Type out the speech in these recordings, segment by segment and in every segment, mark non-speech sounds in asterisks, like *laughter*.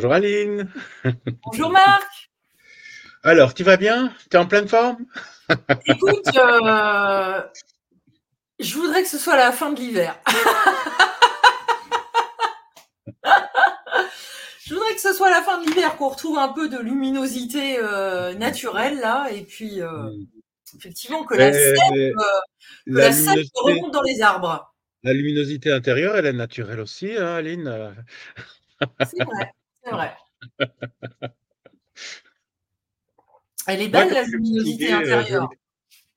Bonjour Aline. Bonjour Marc. Alors, tu vas bien? Tu es en pleine forme? Écoute, euh, je voudrais que ce soit la fin de l'hiver. *laughs* je voudrais que ce soit la fin de l'hiver, qu'on retrouve un peu de luminosité euh, naturelle là, et puis euh, hmm. effectivement que la sève, remonte dans les arbres. La luminosité intérieure, elle est naturelle aussi, hein, Aline. C'est vrai. C'est vrai. *laughs* Elle est belle, la luminosité euh, intérieure.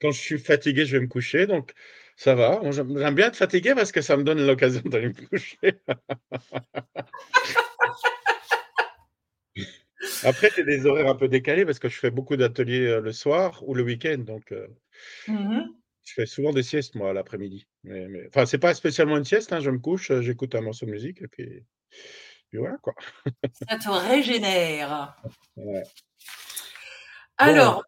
quand je suis fatigué, je vais me coucher, donc ça va. J'aime bien être fatigué parce que ça me donne l'occasion d'aller me coucher. *laughs* Après, j'ai des horaires un peu décalés parce que je fais beaucoup d'ateliers euh, le soir ou le week-end, donc euh, mmh je fais souvent des siestes, moi, l'après-midi. Mais, mais... Enfin, c'est pas spécialement une sieste, hein, je me couche, j'écoute un morceau de musique et puis quoi. Ça te régénère. Alors,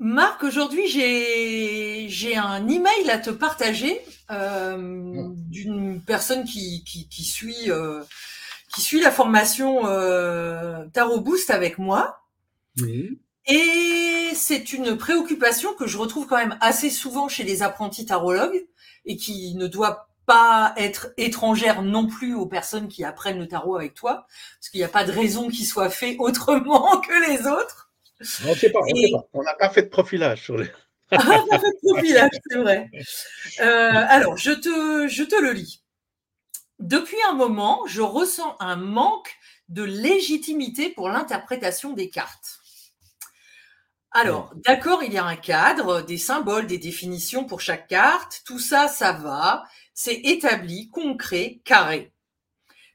Marc, aujourd'hui, j'ai un email à te partager euh, d'une personne qui, qui, suit, euh, qui suit la formation euh, Tarot Boost avec moi. Et c'est une préoccupation que je retrouve quand même assez souvent chez les apprentis tarologues et qui ne doit pas être étrangère non plus aux personnes qui apprennent le tarot avec toi, parce qu'il n'y a pas de raison qu'il soit fait *laughs* autrement que les autres. On sait pas, on n'a pas fait de profilage sur les. *laughs* pas fait de profilage, c'est vrai. Euh, alors, je te, je te le lis. Depuis un moment, je ressens un manque de légitimité pour l'interprétation des cartes. Alors, d'accord, il y a un cadre, des symboles, des définitions pour chaque carte, tout ça, ça va c'est établi, concret, carré.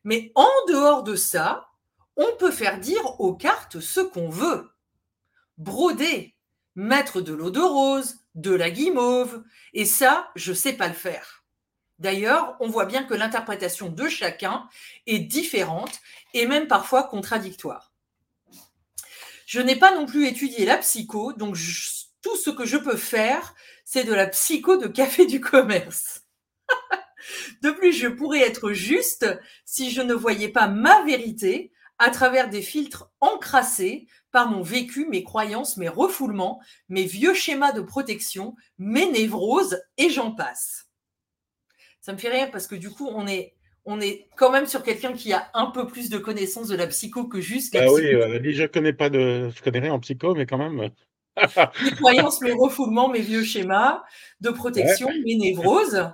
Mais en dehors de ça, on peut faire dire aux cartes ce qu'on veut. Broder, mettre de l'eau de rose, de la guimauve, et ça, je sais pas le faire. D'ailleurs, on voit bien que l'interprétation de chacun est différente et même parfois contradictoire. Je n'ai pas non plus étudié la psycho, donc tout ce que je peux faire, c'est de la psycho de café du commerce. De plus, je pourrais être juste si je ne voyais pas ma vérité à travers des filtres encrassés par mon vécu, mes croyances, mes refoulements, mes vieux schémas de protection, mes névroses et j'en passe. Ça me fait rire parce que du coup, on est, on est quand même sur quelqu'un qui a un peu plus de connaissances de la psycho que juste la ah oui, euh, je connais pas de, je connais rien en psycho, mais quand même. mes croyances, mes refoulements, mes vieux schémas de protection, mes névroses.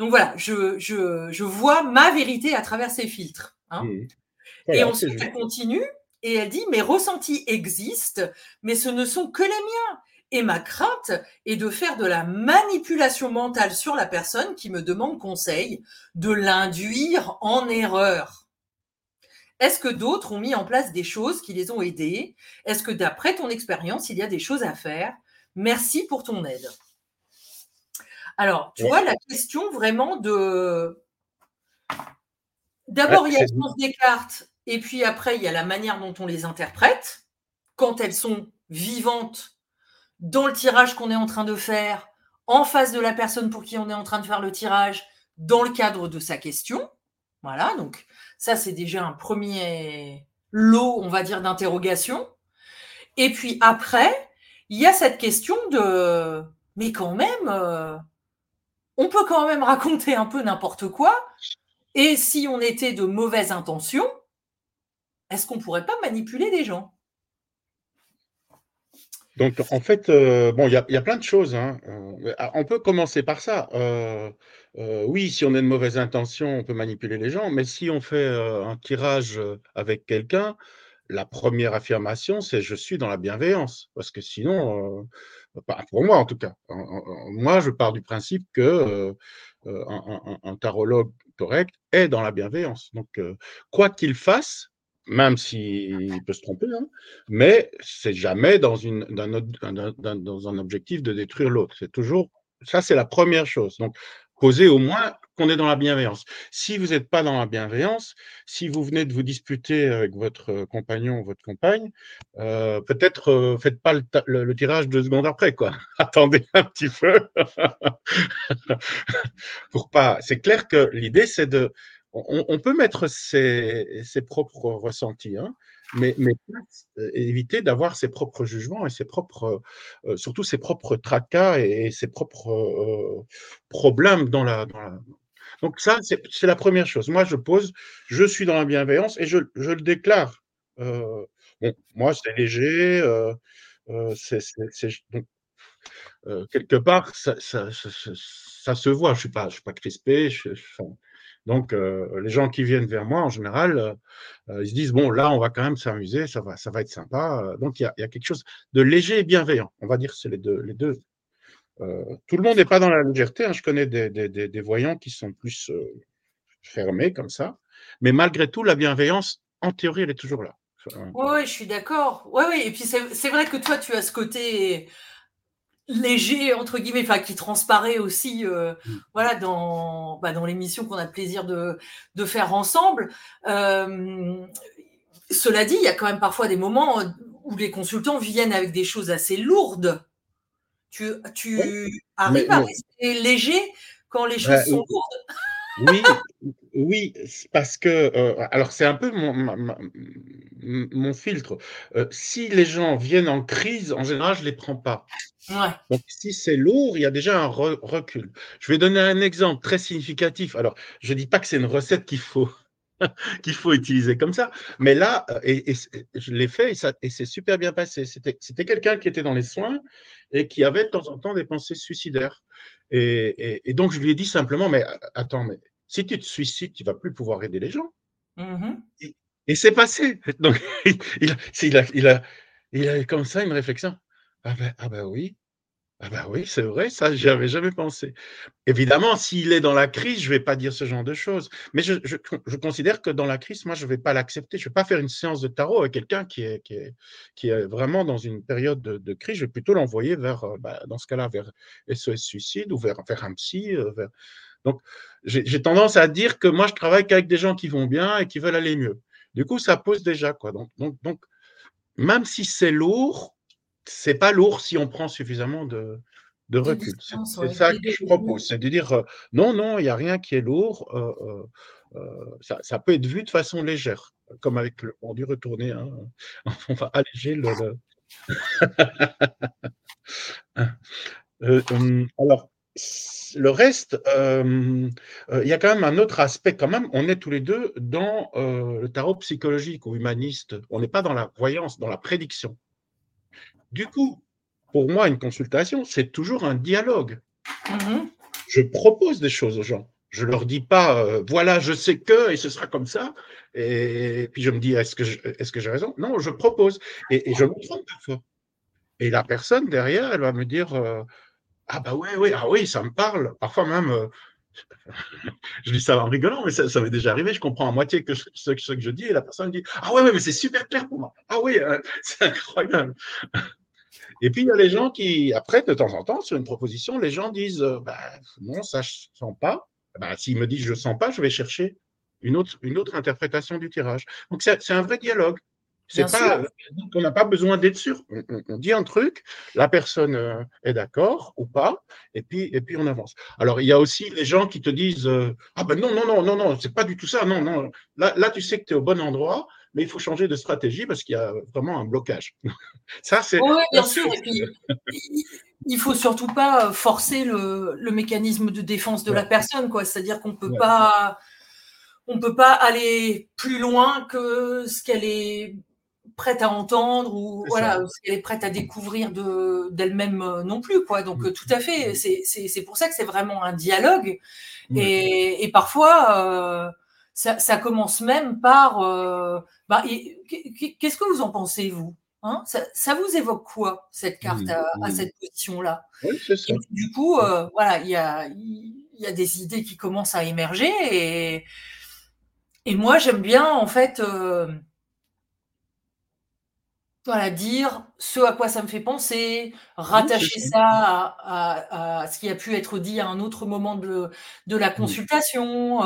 Donc voilà, je, je, vois ma vérité à travers ces filtres. Hein. Mmh. et ensuite, elle continue et elle dit, mes ressentis existent, mais ce ne sont que les miens. Et ma crainte est de faire de la manipulation mentale sur la personne qui me demande conseil, de l'induire en erreur. Est-ce que d'autres ont mis en place des choses qui les ont aidés? Est-ce que d'après ton expérience, il y a des choses à faire? Merci pour ton aide. Alors, tu vois, la question vraiment de. D'abord, il y a le sens des cartes, et puis après, il y a la manière dont on les interprète, quand elles sont vivantes dans le tirage qu'on est en train de faire, en face de la personne pour qui on est en train de faire le tirage, dans le cadre de sa question. Voilà, donc ça, c'est déjà un premier lot, on va dire, d'interrogation. Et puis après, il y a cette question de, mais quand même, euh, on peut quand même raconter un peu n'importe quoi. Et si on était de mauvaise intention, est-ce qu'on pourrait pas manipuler des gens? Donc, en fait, euh, il y, a plein de choses. Hein. Euh, on peut commencer par ça. Euh, oui, si on a de mauvaise intention, on peut manipuler les gens, mais si on fait un tirage avec quelqu'un, la première affirmation, c'est je suis dans la bienveillance, parce que sinon, pour moi en tout cas. Moi, je pars du principe que euh, euh, un, tarologue correct est dans la bienveillance. Donc, euh, quoi qu'il fasse, même s'il peut se tromper, hein, mais c'est jamais dans, une, dans un objectif de détruire l'autre. C'est toujours, ça c'est la première chose. Donc, poser au moins qu'on est dans la bienveillance. Si vous n'êtes pas dans la bienveillance, si vous venez de vous disputer avec votre compagnon ou votre compagne, euh, peut-être euh, faites pas le, tirage deux secondes après, quoi. *laughs* Attendez un petit peu. *laughs* Pour pas. C'est clair que l'idée, c'est de. on, peut mettre ses, propres ressentis, hein, mais, euh, éviter d'avoir ses propres jugements et ses propres, euh, surtout ses propres tracas et, ses propres euh, problèmes dans la, Donc ça, c'est la première chose. Moi, je pose, je suis dans la bienveillance et je, le déclare. bon, moi, c'est léger. c'est quelque part, ça, se voit. Je ne suis, suis pas crispé. Donc, euh, les gens qui viennent vers moi, en général, euh, euh, ils se disent, bon, là, on va quand même s'amuser, ça va, ça va être sympa. Donc, il y, a, quelque chose de léger et bienveillant. On va dire c'est les deux. Les deux. Tout le monde n'est pas dans la légèreté. Hein. Je connais des, voyants qui sont plus fermés comme ça. Mais malgré tout, la bienveillance, en théorie, elle est toujours là. Oui, je suis d'accord. Oui, oui. Et puis, c'est vrai que toi, tu as ce côté léger entre guillemets, enfin qui transparaît aussi, euh, mm. voilà, dans bah, dans l'émission qu'on a le plaisir de, de faire ensemble. Euh, cela dit, il y a quand même parfois des moments où les consultants viennent avec des choses assez lourdes. Tu, tu arrives à rester léger quand les choses sont lourdes? Oui, *laughs* oui, parce que euh, alors c'est un peu mon, mon filtre. si les gens viennent en crise, en général, je les prends pas. Donc, si c'est lourd, il y a déjà un recul. Je vais donner un exemple très significatif. Alors, je ne dis pas que c'est une recette qu'il faut, *laughs* qu'il faut utiliser comme ça, mais là, euh, et, je l'ai fait et, et c'est super bien passé. C'était quelqu'un qui était dans les soins et qui avait de temps en temps des pensées suicidaires. Et, donc, je lui ai dit simplement, mais attends, mais si tu te suicides, tu ne vas plus pouvoir aider les gens. Mmh et, c'est passé. *laughs* Donc, il, il, a, il, a, il a comme ça une réflexion. Ah ben, ah ben oui, ah ben oui, c'est vrai, ça, j'y avais jamais pensé. Évidemment, s'il est dans la crise, je vais pas dire ce genre de choses. Mais je, je, je considère que dans la crise, moi, je vais pas l'accepter. Je vais pas faire une séance de tarot avec quelqu'un qui est, qui, est, qui est vraiment dans une période de, de crise. Je vais plutôt l'envoyer vers, euh, bah, dans ce cas-là, vers SOS Suicide ou vers, vers un psy. Euh, vers... Donc, j'ai tendance à dire que moi, je travaille qu'avec des gens qui vont bien et qui veulent aller mieux. Du coup, ça pose déjà, quoi. Donc, donc, donc même si c'est lourd, c'est pas lourd si on prend suffisamment de, de recul. C'est ça que je propose, c'est de dire euh, non, non, il n'y a rien qui est lourd. Euh, euh, ça, ça, peut être vu de façon légère, comme avec le on. Hein, *laughs* on va alléger le. Hum, *laughs* alors, le reste, il y a quand même un autre aspect. Quand même, on est tous les deux dans le tarot psychologique ou humaniste. On n'est pas dans la voyance, dans la prédiction. Du coup, pour moi, une consultation, c'est toujours un dialogue. Mm-hmm. Je propose des choses aux gens. Je leur dis pas, euh, voilà, je sais que, et ce sera comme ça. Et, puis je me dis, est-ce que est-ce que j'ai raison? Non, je propose. Et, je me trompe parfois. Et la personne derrière, elle va me dire, euh, ah bah ouais, ouais, ah oui, ça me parle. Parfois même, euh, *laughs* je dis ça en rigolant, mais ça, ça m'est déjà arrivé. Je comprends à moitié que ce, que je dis, et la personne me dit, ah ouais, ouais mais c'est super clair pour moi. Ah oui, *laughs* c'est incroyable. Et puis, il y a les gens qui, après, de temps en temps, sur une proposition, les gens disent euh, bah, non, ça, je ne sens pas. Bah, S'ils me disent je ne sens pas, je vais chercher une autre, une autre interprétation du tirage. Donc, c'est un vrai dialogue. C'est pas, on n'a pas besoin d'être sûr. On, dit un truc, la personne euh, est d'accord ou pas, et puis, et puis on avance. Alors, il y a aussi les gens qui te disent euh, Ah ben non, non, non, non, non, c'est pas du tout ça. Non, non. Là, là tu sais que tu es au bon endroit mais il faut changer de stratégie parce qu'il y a vraiment un blocage. *laughs* Ça, c'est. Oui, bien sûr. Et puis, il faut surtout pas forcer le, le mécanisme de défense de la personne, quoi. C'est-à-dire qu'on peut pas, on peut pas aller plus loin que ce qu'elle est prête à entendre ou voilà ce qu'elle est prête à découvrir de d'elle-même euh, non plus, quoi. Donc mm. tout à fait. C'est pour ça que c'est vraiment un dialogue. Et, et, parfois. Euh, ça, commence même par. Euh, bah, qu'est-ce que vous en pensez, vous hein? Ça, vous évoque quoi, cette carte à, cette position-là? Du coup, euh, voilà, il y a, y a, des idées qui commencent à émerger. Et, et moi, j'aime bien, en fait. Euh, voilà, dire ce à quoi ça me fait penser, rattacher ça à, ce qui a pu être dit à un autre moment de, de la consultation.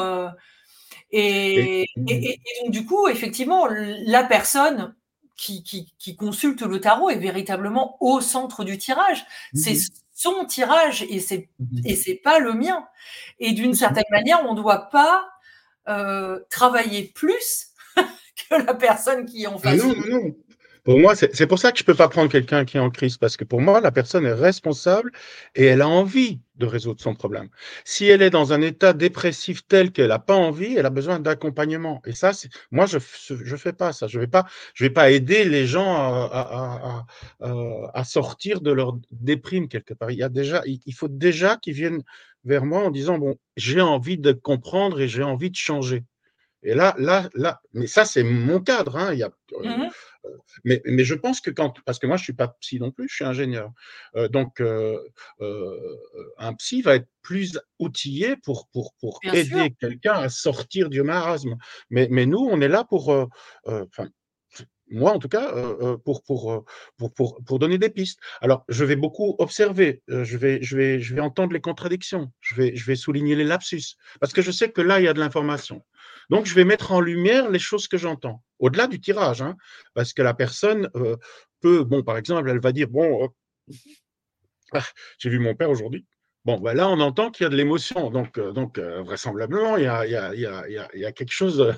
Et, donc, du coup, effectivement, la personne qui, qui, consulte le tarot est véritablement au centre du tirage. C'est son tirage et c'est mmh et c'est pas le mien. Et d'une certaine manière, on ne doit pas travailler plus *laughs* que la personne qui est en face. non, non, non. Pour moi, c'est pour ça que je ne peux pas prendre quelqu'un qui est en crise, parce que pour moi, la personne est responsable et elle a envie de résoudre son problème. Si elle est dans un état dépressif tel qu'elle n'a pas envie, elle a besoin d'accompagnement. Et ça, moi, je ne fais pas ça. Je ne vais, pas, je vais pas aider les gens à, à, sortir de leur déprime quelque part. Il, y a déjà, il faut déjà qu'ils viennent vers moi en disant, bon, j'ai envie de comprendre et j'ai envie de changer. Et là, là, là, mais ça, c'est mon cadre. Hein. Il y a, euh, mmh euh, mais, mais, je pense que quand, parce que moi, je suis pas psy non plus, je suis ingénieur. Euh, donc, un psy va être plus outillé pour, pour, pour aider quelqu'un à sortir du marasme. Mais, mais nous, on est là pour, moi en tout cas, pour, pour, pour, pour, donner des pistes. Alors, je vais beaucoup observer, je, vais, je, vais, je vais entendre les contradictions, je vais, je vais souligner les lapsus, parce que je sais que là, il y a de l'information. Donc, je vais mettre en lumière les choses que j'entends, au-delà du tirage, hein, parce que la personne peut, bon, par exemple, elle va dire, bon, j'ai vu mon père aujourd'hui. Bon, ben là, on entend qu'il y a de l'émotion. Donc, donc vraisemblablement, il y, a, il, y a, il, y a, il y, a, quelque chose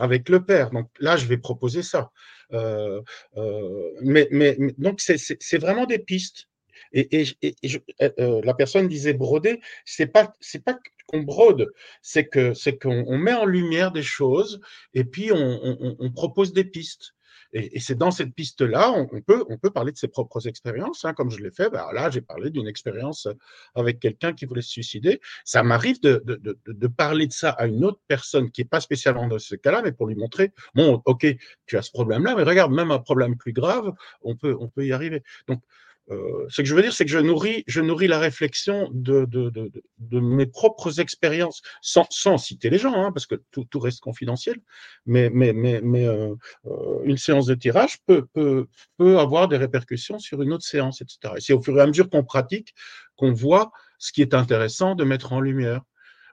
avec le père. Donc là, je vais proposer ça. Euh, euh, mais, mais, donc, c'est vraiment des pistes. Et, et, euh, la personne disait broder, c'est pas c'est pas qu'on brode, c'est que c'est qu'on met en lumière des choses et puis on, on propose des pistes. Et, c'est dans cette piste-là, on, peut, on peut parler de ses propres expériences, hein, comme je l'ai fait. Ben là, j'ai parlé d'une expérience avec quelqu'un qui voulait se suicider. Ça m'arrive de, de, de, de, parler de ça à une autre personne qui n'est pas spécialement dans ce cas-là, mais pour lui montrer, bon, ok, tu as ce problème-là, mais regarde, même un problème plus grave, on peut, on peut y arriver. Donc, euh, ce que je veux dire, c'est que je nourris, je nourris la réflexion de, de, de, de mes propres expériences, sans, sans, citer les gens, hein, parce que tout, tout, reste confidentiel. Mais, mais, mais, mais euh, euh, une séance de tirage peut, peut, peut avoir des répercussions sur une autre séance, etc. Et c'est au fur et à mesure qu'on pratique qu'on voit ce qui est intéressant de mettre en lumière.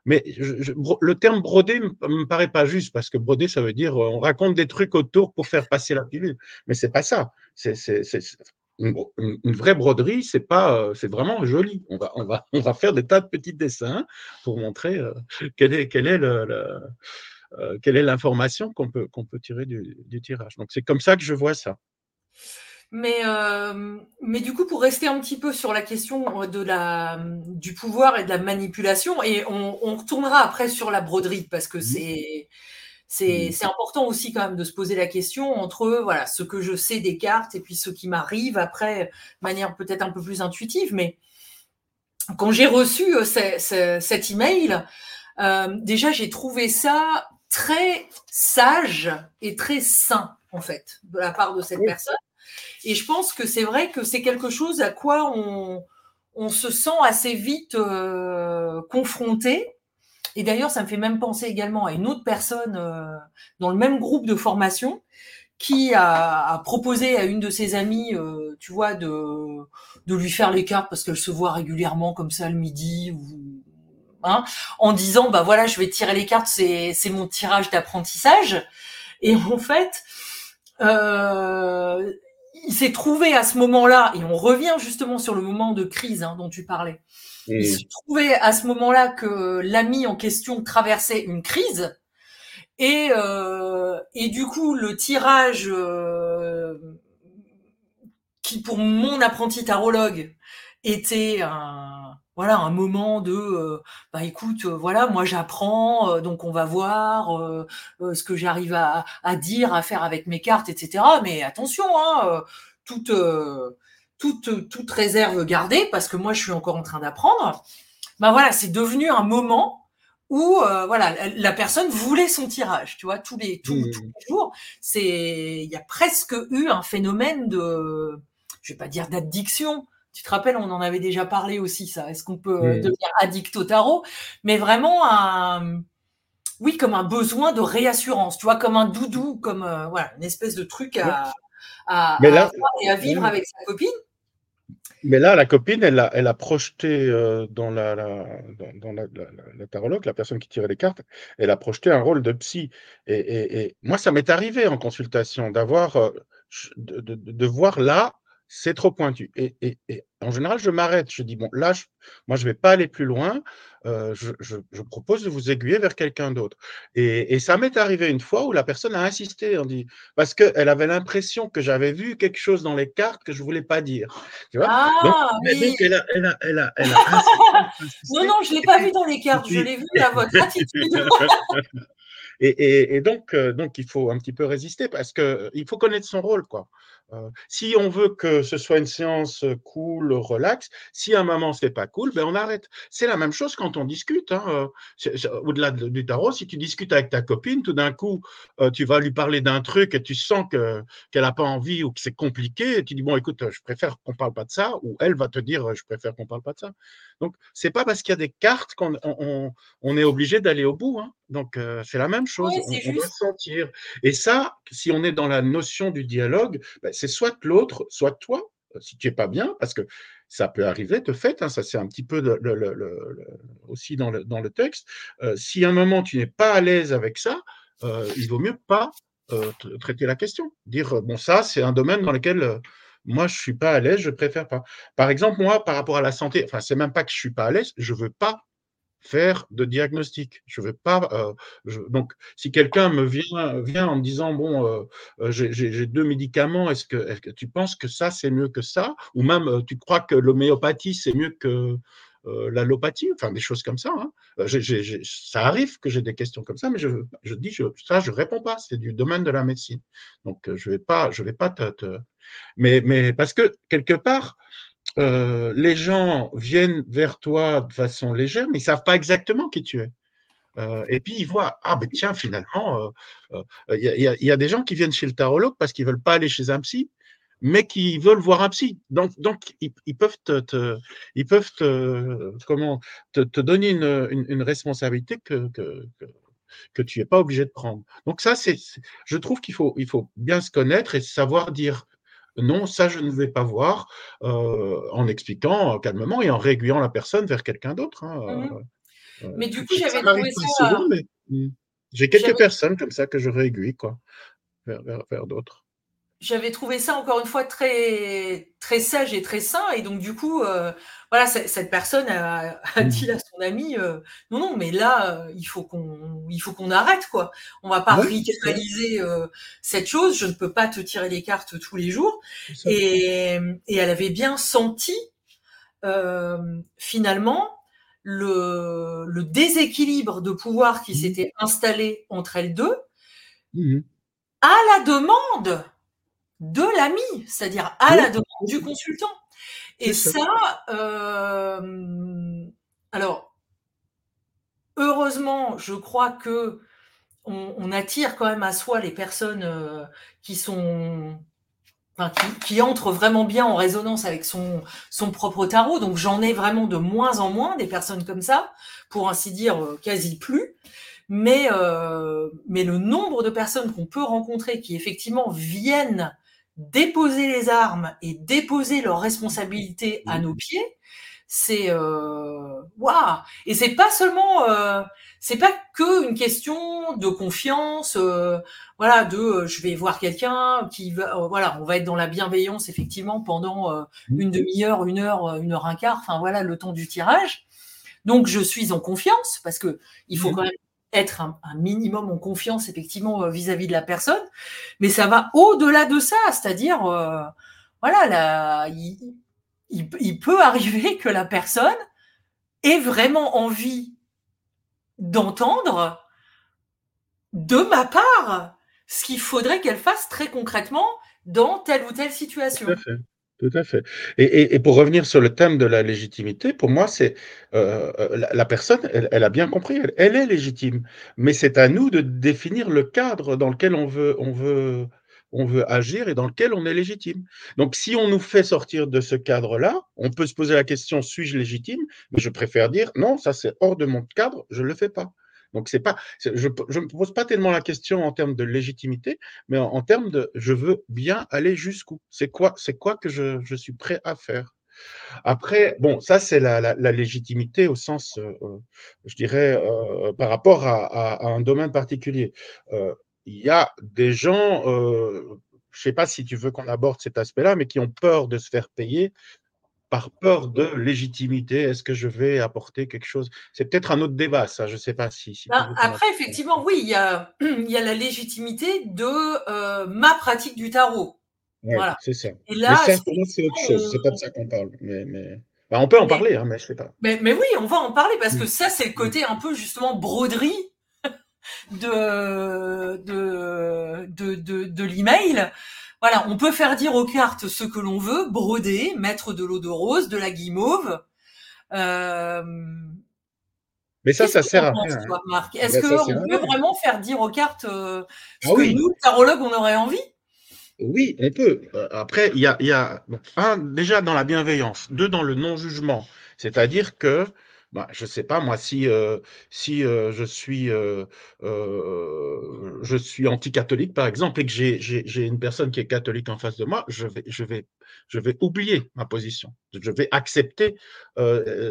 Mais je, le terme broder me, paraît pas juste parce que broder, ça veut dire on raconte des trucs autour pour faire passer la pilule. Mais c'est pas ça. C'est une, vraie broderie, c'est pas, euh, c'est vraiment joli. On va, on va, *laughs* on va faire des tas de petits dessins pour montrer euh, quelle est, quelle est le, euh, quelle est l'information qu'on peut, qu'on peut tirer du, tirage. Donc c'est comme ça que je vois ça. Mais, mais du coup, pour rester un petit peu sur la question de la, du pouvoir et de la manipulation, et on, on retournera après sur la broderie parce que mmh. C'est Mmh. important aussi quand même de se poser la question entre voilà ce que je sais des cartes et puis ce qui m'arrive après de manière peut-être un peu plus intuitive. Mais quand j'ai reçu euh, cet email, euh, déjà j'ai trouvé ça très sage et très sain en fait de la part de cette personne. Et je pense que c'est vrai que c'est quelque chose à quoi on, on se sent assez vite euh, confronté et d'ailleurs, ça me fait même penser également à une autre personne euh, dans le même groupe de formation qui a, proposé à une de ses amies, euh, tu vois, de, de lui faire les cartes parce qu'elle se voit régulièrement comme ça le midi ou hein, en disant bah voilà, je vais tirer les cartes, c'est c'est mon tirage d'apprentissage. Et en fait, euh, il s'est trouvé à ce moment-là, et on revient justement sur le moment de crise hein, dont tu parlais. Il se trouvait à ce moment-là que l'ami en question traversait une crise. Et, euh, et du coup le tirage euh, qui pour mon apprenti tarologue était un voilà un moment de euh, bah écoute voilà moi j'apprends donc on va voir ce que j'arrive à, à, dire à faire avec mes cartes etc mais attention hein toute toute, toute réserve gardée, parce que moi, je suis encore en train d'apprendre, ben voilà, c'est devenu un moment où euh, voilà, la personne voulait son tirage, tu vois, tous les, tous, mmh. les jours. C'est, il y a presque eu un phénomène de, je vais pas dire d'addiction. Tu te rappelles, on en avait déjà parlé aussi, ça. Est-ce qu'on peut mmh. devenir addict au tarot? Mais vraiment un, oui, comme un besoin de réassurance, tu vois, comme un doudou, comme euh, voilà, une espèce de truc à, à, et à vivre avec sa copine. Mais là, la copine, elle a, elle a projeté euh, dans, la, la dans, la, tarologue, la personne qui tirait les cartes, elle a projeté un rôle de psy. Et, moi, ça m'est arrivé en consultation d'avoir, euh, de, voir là c'est trop pointu. Et, en général, je m'arrête. Je dis, bon, là, moi, je ne vais pas aller plus loin. Euh, je, propose de vous aiguiller vers quelqu'un d'autre. Et, ça m'est arrivé une fois où la personne a insisté, on dit, parce qu'elle avait l'impression que j'avais vu quelque chose dans les cartes que je ne voulais pas dire. Tu vois? Ah, oui. elle a, elle a, elle a, *laughs* non, non, je ne l'ai pas vu dans les cartes, je l'ai vu à votre *laughs* attitude. Et, donc, euh, donc, il faut un petit peu résister parce qu'il euh, faut connaître son rôle. Quoi. Euh, si on veut que ce soit une séance cool, relax, si à un moment c'est pas cool, ben on arrête. C'est la même chose quand on discute. Hein, au-delà du tarot, si tu discutes avec ta copine, tout d'un coup, tu vas lui parler d'un truc et tu sens que, qu'elle n'a pas envie ou que c'est compliqué, et tu dis bon, écoute, je préfère qu'on parle pas de ça, ou elle va te dire je préfère qu'on parle pas de ça. Donc, c'est pas parce qu'il y a des cartes qu'on on, est obligé d'aller au bout. Hein. Donc, c'est la même chose. on, doit sentir. Et ça, si on est dans la notion du dialogue, ben, c'est soit l'autre, soit toi, si tu n'es pas bien, parce que ça peut arriver de fait, hein, ça c'est un petit peu aussi dans le, texte. si à un moment tu n'es pas à l'aise avec ça, il vaut mieux pas traiter la question. Dire, bon, ça, c'est un domaine dans lequel moi, je suis pas à l'aise, je préfère pas. Par exemple, moi, par rapport à la santé, enfin, c'est même pas que je suis pas à l'aise, je veux pas faire de diagnostic. Je veux pas. Euh, donc, si quelqu'un me vient, en me disant bon, euh, euh, j'ai deux médicaments, est-ce que, tu penses que ça c'est mieux que ça, ou même tu crois que l'homéopathie c'est mieux que l'allopathie, enfin des choses comme ça. Hein. ça arrive que j'ai des questions comme ça, mais je, dis ça je réponds pas. C'est du domaine de la médecine. Donc je vais pas, je vais pas te mais parce que quelque part, euh, les gens viennent vers toi de façon légère, mais ils savent pas exactement qui tu es. Euh, et puis ils voient, ah ben tiens, finalement, il euh, y, a des gens qui viennent chez le tarologue parce qu'ils veulent pas aller chez un psy, mais qui veulent voir un psy. Donc, donc ils, peuvent te, ils peuvent comment, te, donner une, responsabilité que, que, que, tu n'es pas obligé de prendre. Donc ça, c'est, je trouve qu'il faut, il faut bien se connaître et savoir dire non, ça je ne vais pas voir, euh, en expliquant calmement et en régulant la personne vers quelqu'un d'autre. Hein, mmh euh, mais du coup, j'avais trouvé ça. Mmh, j'ai quelques personnes comme ça que je réaiguille quoi, vers, vers d'autres j'avais trouvé ça encore une fois très très sage et très sain. Et donc du coup euh, voilà cette personne a, mmh. dit à son ami euh, non non mais là euh, il faut qu'on il faut qu'on arrête quoi. On va pas ritualiser cette chose. Je ne peux pas te tirer les cartes tous les jours. Et, et, elle avait bien senti finalement le, le déséquilibre de pouvoir qui mmh. s'était installé entre elles deux mmh à la demande de l'ami, c'est-à-dire à la demande du consultant. Et ça, euh, alors, heureusement, je crois que on, attire quand même à soi les personnes euh, qui sont qui, entrent vraiment bien en résonance avec son, son propre tarot. Donc j'en ai vraiment de moins en moins des personnes comme ça, pour ainsi dire euh, quasi plus. Mais, mais le nombre de personnes qu'on peut rencontrer qui effectivement viennent déposer les armes et déposer leurs responsabilités à nos pieds, c'est euh, waouh Et c'est pas seulement, euh, c'est pas que une question de confiance, euh, voilà, de euh, je vais voir quelqu'un qui va, euh, voilà, on va être dans la bienveillance effectivement pendant mmh. une demi-heure, une heure, une heure un quart, enfin voilà le temps du tirage. Donc je suis en confiance parce que il faut mmh. quand même être un, minimum en confiance effectivement euh, vis-à-vis de la personne, mais ça va au-delà de ça, c'est-à-dire, euh, voilà, il, peut arriver que la personne ait vraiment envie d'entendre de ma part ce qu'il faudrait qu'elle fasse très concrètement dans telle ou telle situation. Et, pour revenir sur le thème de la légitimité, pour moi, c'est euh, euh, la, personne, elle, a bien compris, elle, est légitime. Mais c'est à nous de définir le cadre dans lequel on veut, on veut, on veut agir et dans lequel on est légitime. Donc, si on nous fait sortir de ce cadre-là, on peut se poser la question suis-je légitime? Mais je préfère dire non, ça c'est hors de mon cadre, je ne le fais pas. Donc, c'est pas, je ne me pose pas tellement la question en termes de légitimité, mais en, termes de je veux bien aller jusqu'où? C'est quoi, quoi que je, suis prêt à faire? Après, bon, ça c'est la, légitimité au sens, euh, euh, je dirais, euh, par rapport à, un domaine particulier. Il y a des gens, je ne sais pas si tu veux qu'on aborde cet aspect-là, mais qui ont peur de se faire payer par peur de légitimité. Est-ce que je vais apporter quelque chose? C'est peut-être un autre débat, ça. Je ne sais pas si. Ben, après, effectivement, oui, il y a, *clears throat* il y a la légitimité de euh, ma pratique du tarot. voilà. C'est ça. Et là, c'est autre chose. C'est pas de ça qu'on parle. Mais, ben, on peut en parler, hein, mais je sais pas. Mais, mais, oui, on va en parler parce que mm. ça, c'est le côté un peu justement broderie de, *laughs* de, de, de, de l'email. Voilà, on peut faire dire aux cartes ce que l'on veut, broder, mettre de l'eau de rose, de la guimauve. Euh, mais ça, ça sert à rien. Hein. Est-ce qu'on peut vraiment faire dire aux cartes euh, ce ah que nous, tarologues, on aurait envie? Oui, on peut. Euh, après, il y a, y a un, déjà dans la bienveillance, deux, dans le non-jugement. C'est-à-dire que bah, je ne sais pas, moi, si, euh, si euh, je suis, euh, je suis anticatholique, par exemple, et que j'ai une personne qui est catholique en face de moi, je vais, je vais, je vais oublier ma position. Je vais accepter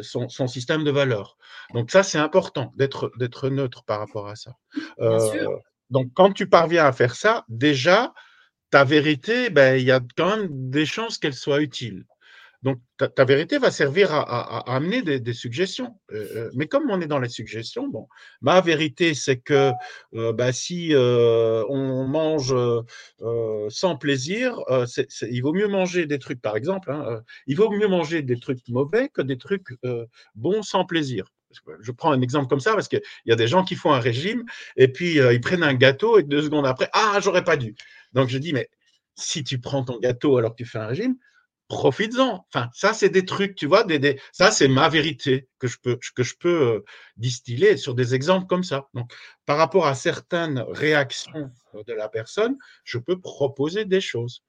son, son, système de valeurs. Donc ça, c'est important d'être neutre par rapport à ça. donc quand tu parviens à faire ça, déjà, ta vérité, ben, il y a quand même des chances qu'elle soit utile. Donc, ta, vérité va servir à, amener des, suggestions. Euh, euh, mais comme on est dans les suggestions, bon, ma vérité, c'est que euh, bah, si on mange sans plaisir, il vaut mieux manger des trucs, par exemple, hein, il vaut mieux manger des trucs mauvais que des trucs bons sans plaisir. Je prends un exemple comme ça parce qu'il y a des gens qui font un régime et puis ils prennent un gâteau et deux secondes après, ah, j'aurais pas dû. Donc je dis, mais si tu prends ton gâteau alors que tu fais un régime, profites-en. Enfin, ça, c'est des trucs, tu vois, des, ça, c'est ma vérité que je peux, que je peux euh, distiller sur des exemples comme ça. Donc, par rapport à certaines réactions de la personne, je peux proposer des choses.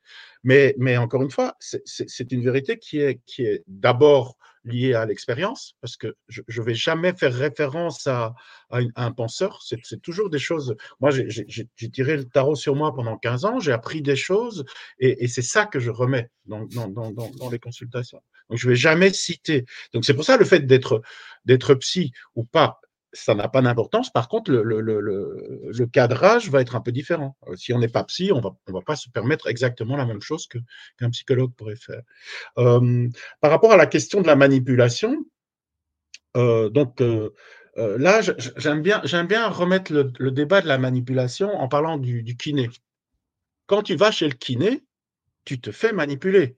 Mais, mais encore une fois, c'est une vérité qui est, qui est d'abord liée à l'expérience, parce que je ne vais jamais faire référence à, un penseur. C'est toujours des choses. Moi, j'ai tiré le tarot sur moi pendant 15 ans, j'ai appris des choses, et, c'est ça que je remets dans, dans, dans, dans les consultations. Donc, je ne vais jamais citer. Donc, c'est pour ça le fait d'être psy ou pas, ça n'a pas d'importance. Par contre, le, cadrage va être un peu différent. Euh, si on n'est pas psy, on va, ne va pas se permettre exactement la même chose qu'un psychologue pourrait faire. Euh, par rapport à la question de la manipulation, euh, donc là, j'aime bien, bien remettre le, débat de la manipulation en parlant du, kiné. Quand tu vas chez le kiné, tu te fais manipuler.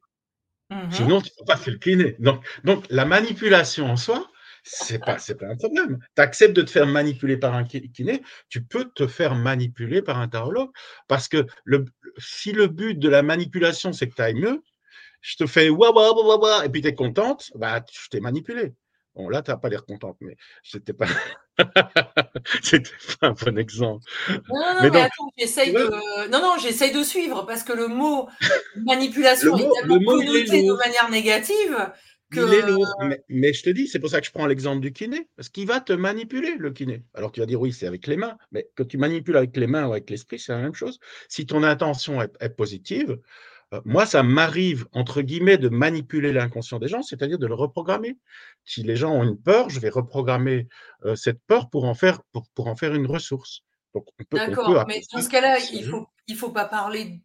Mmh Sinon, tu ne peux pas faire le kiné. Donc, donc, la manipulation en soi, c'est pas, c'est pas un problème. Tu acceptes de te faire manipuler par un kiné, tu peux te faire manipuler par un tarologue. Parce que le, si le but de la manipulation, c'est que tu ailles mieux, je te fais wa wa wa wa et puis tu es contente, bah, je t'ai manipulé. Bon, là, tu n'as pas l'air contente, mais c'était pas... *laughs* c'était pas un bon exemple. Non, non, mais, attends, j'essaye de... Non, non, j'essaye de suivre parce que le mot manipulation est tellement connoté de manière négative mais, je te dis, c'est pour ça que je prends l'exemple du kiné, parce qu'il va te manipuler, le kiné. Alors tu vas dire, oui, c'est avec les mains, mais quand tu manipules avec les mains ou avec l'esprit, c'est la même chose. Si ton intention est, positive, euh, moi, ça m'arrive, entre guillemets, de manipuler l'inconscient des gens, c'est-à-dire de le reprogrammer. Si les gens ont une peur, je vais reprogrammer euh, cette peur pour en, faire, pour, en faire une ressource. D'accord, mais dans ce cas-là, il ne faut, il faut pas parler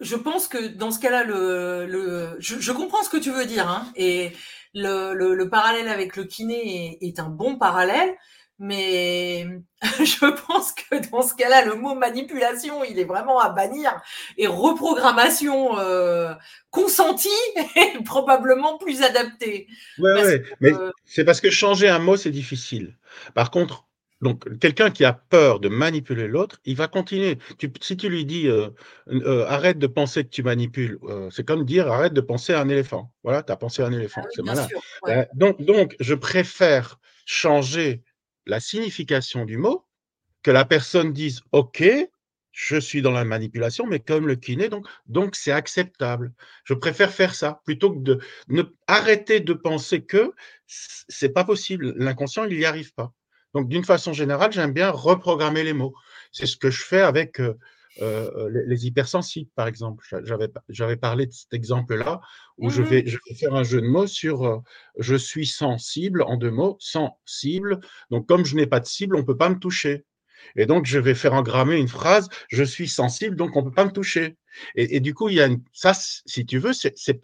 je pense que dans ce cas-là, le, je, comprends ce que tu veux dire, hein, et le, parallèle avec le kiné est, un bon parallèle, mais *laughs* je pense que dans ce cas-là, le mot manipulation, il est vraiment à bannir, et reprogrammation euh, consentie *laughs* est probablement plus adapté. Oui, ouais, mais c'est parce que changer un mot, c'est difficile. Par contre, donc, quelqu'un qui a peur de manipuler l'autre, il va continuer. si tu lui dis euh, euh, arrête de penser que tu manipules, euh, c'est comme dire arrête de penser à un éléphant. Voilà, tu as pensé à un éléphant. Ah c'est malin. donc, donc, je préfère changer la signification du mot, que la personne dise OK, je suis dans la manipulation, mais comme le kiné, donc donc c'est acceptable. Je préfère faire ça plutôt que de ne arrêter de penser que c'est pas possible. L'inconscient, il n'y arrive pas. Donc, d'une façon générale, j'aime bien reprogrammer les mots. C'est ce que je fais avec euh, euh, les, hypersensibles, par exemple. J'avais parlé de cet exemple-là, où je, mmh vais, je, vais, faire un jeu de mots sur euh, je suis sensible, en deux mots, sensible. Donc, comme je n'ai pas de cible, on ne peut pas me toucher. Et donc, je vais faire engrammer une phrase, je suis sensible, donc on ne peut pas me toucher. Et, du coup, il y a ça, si tu veux, c'est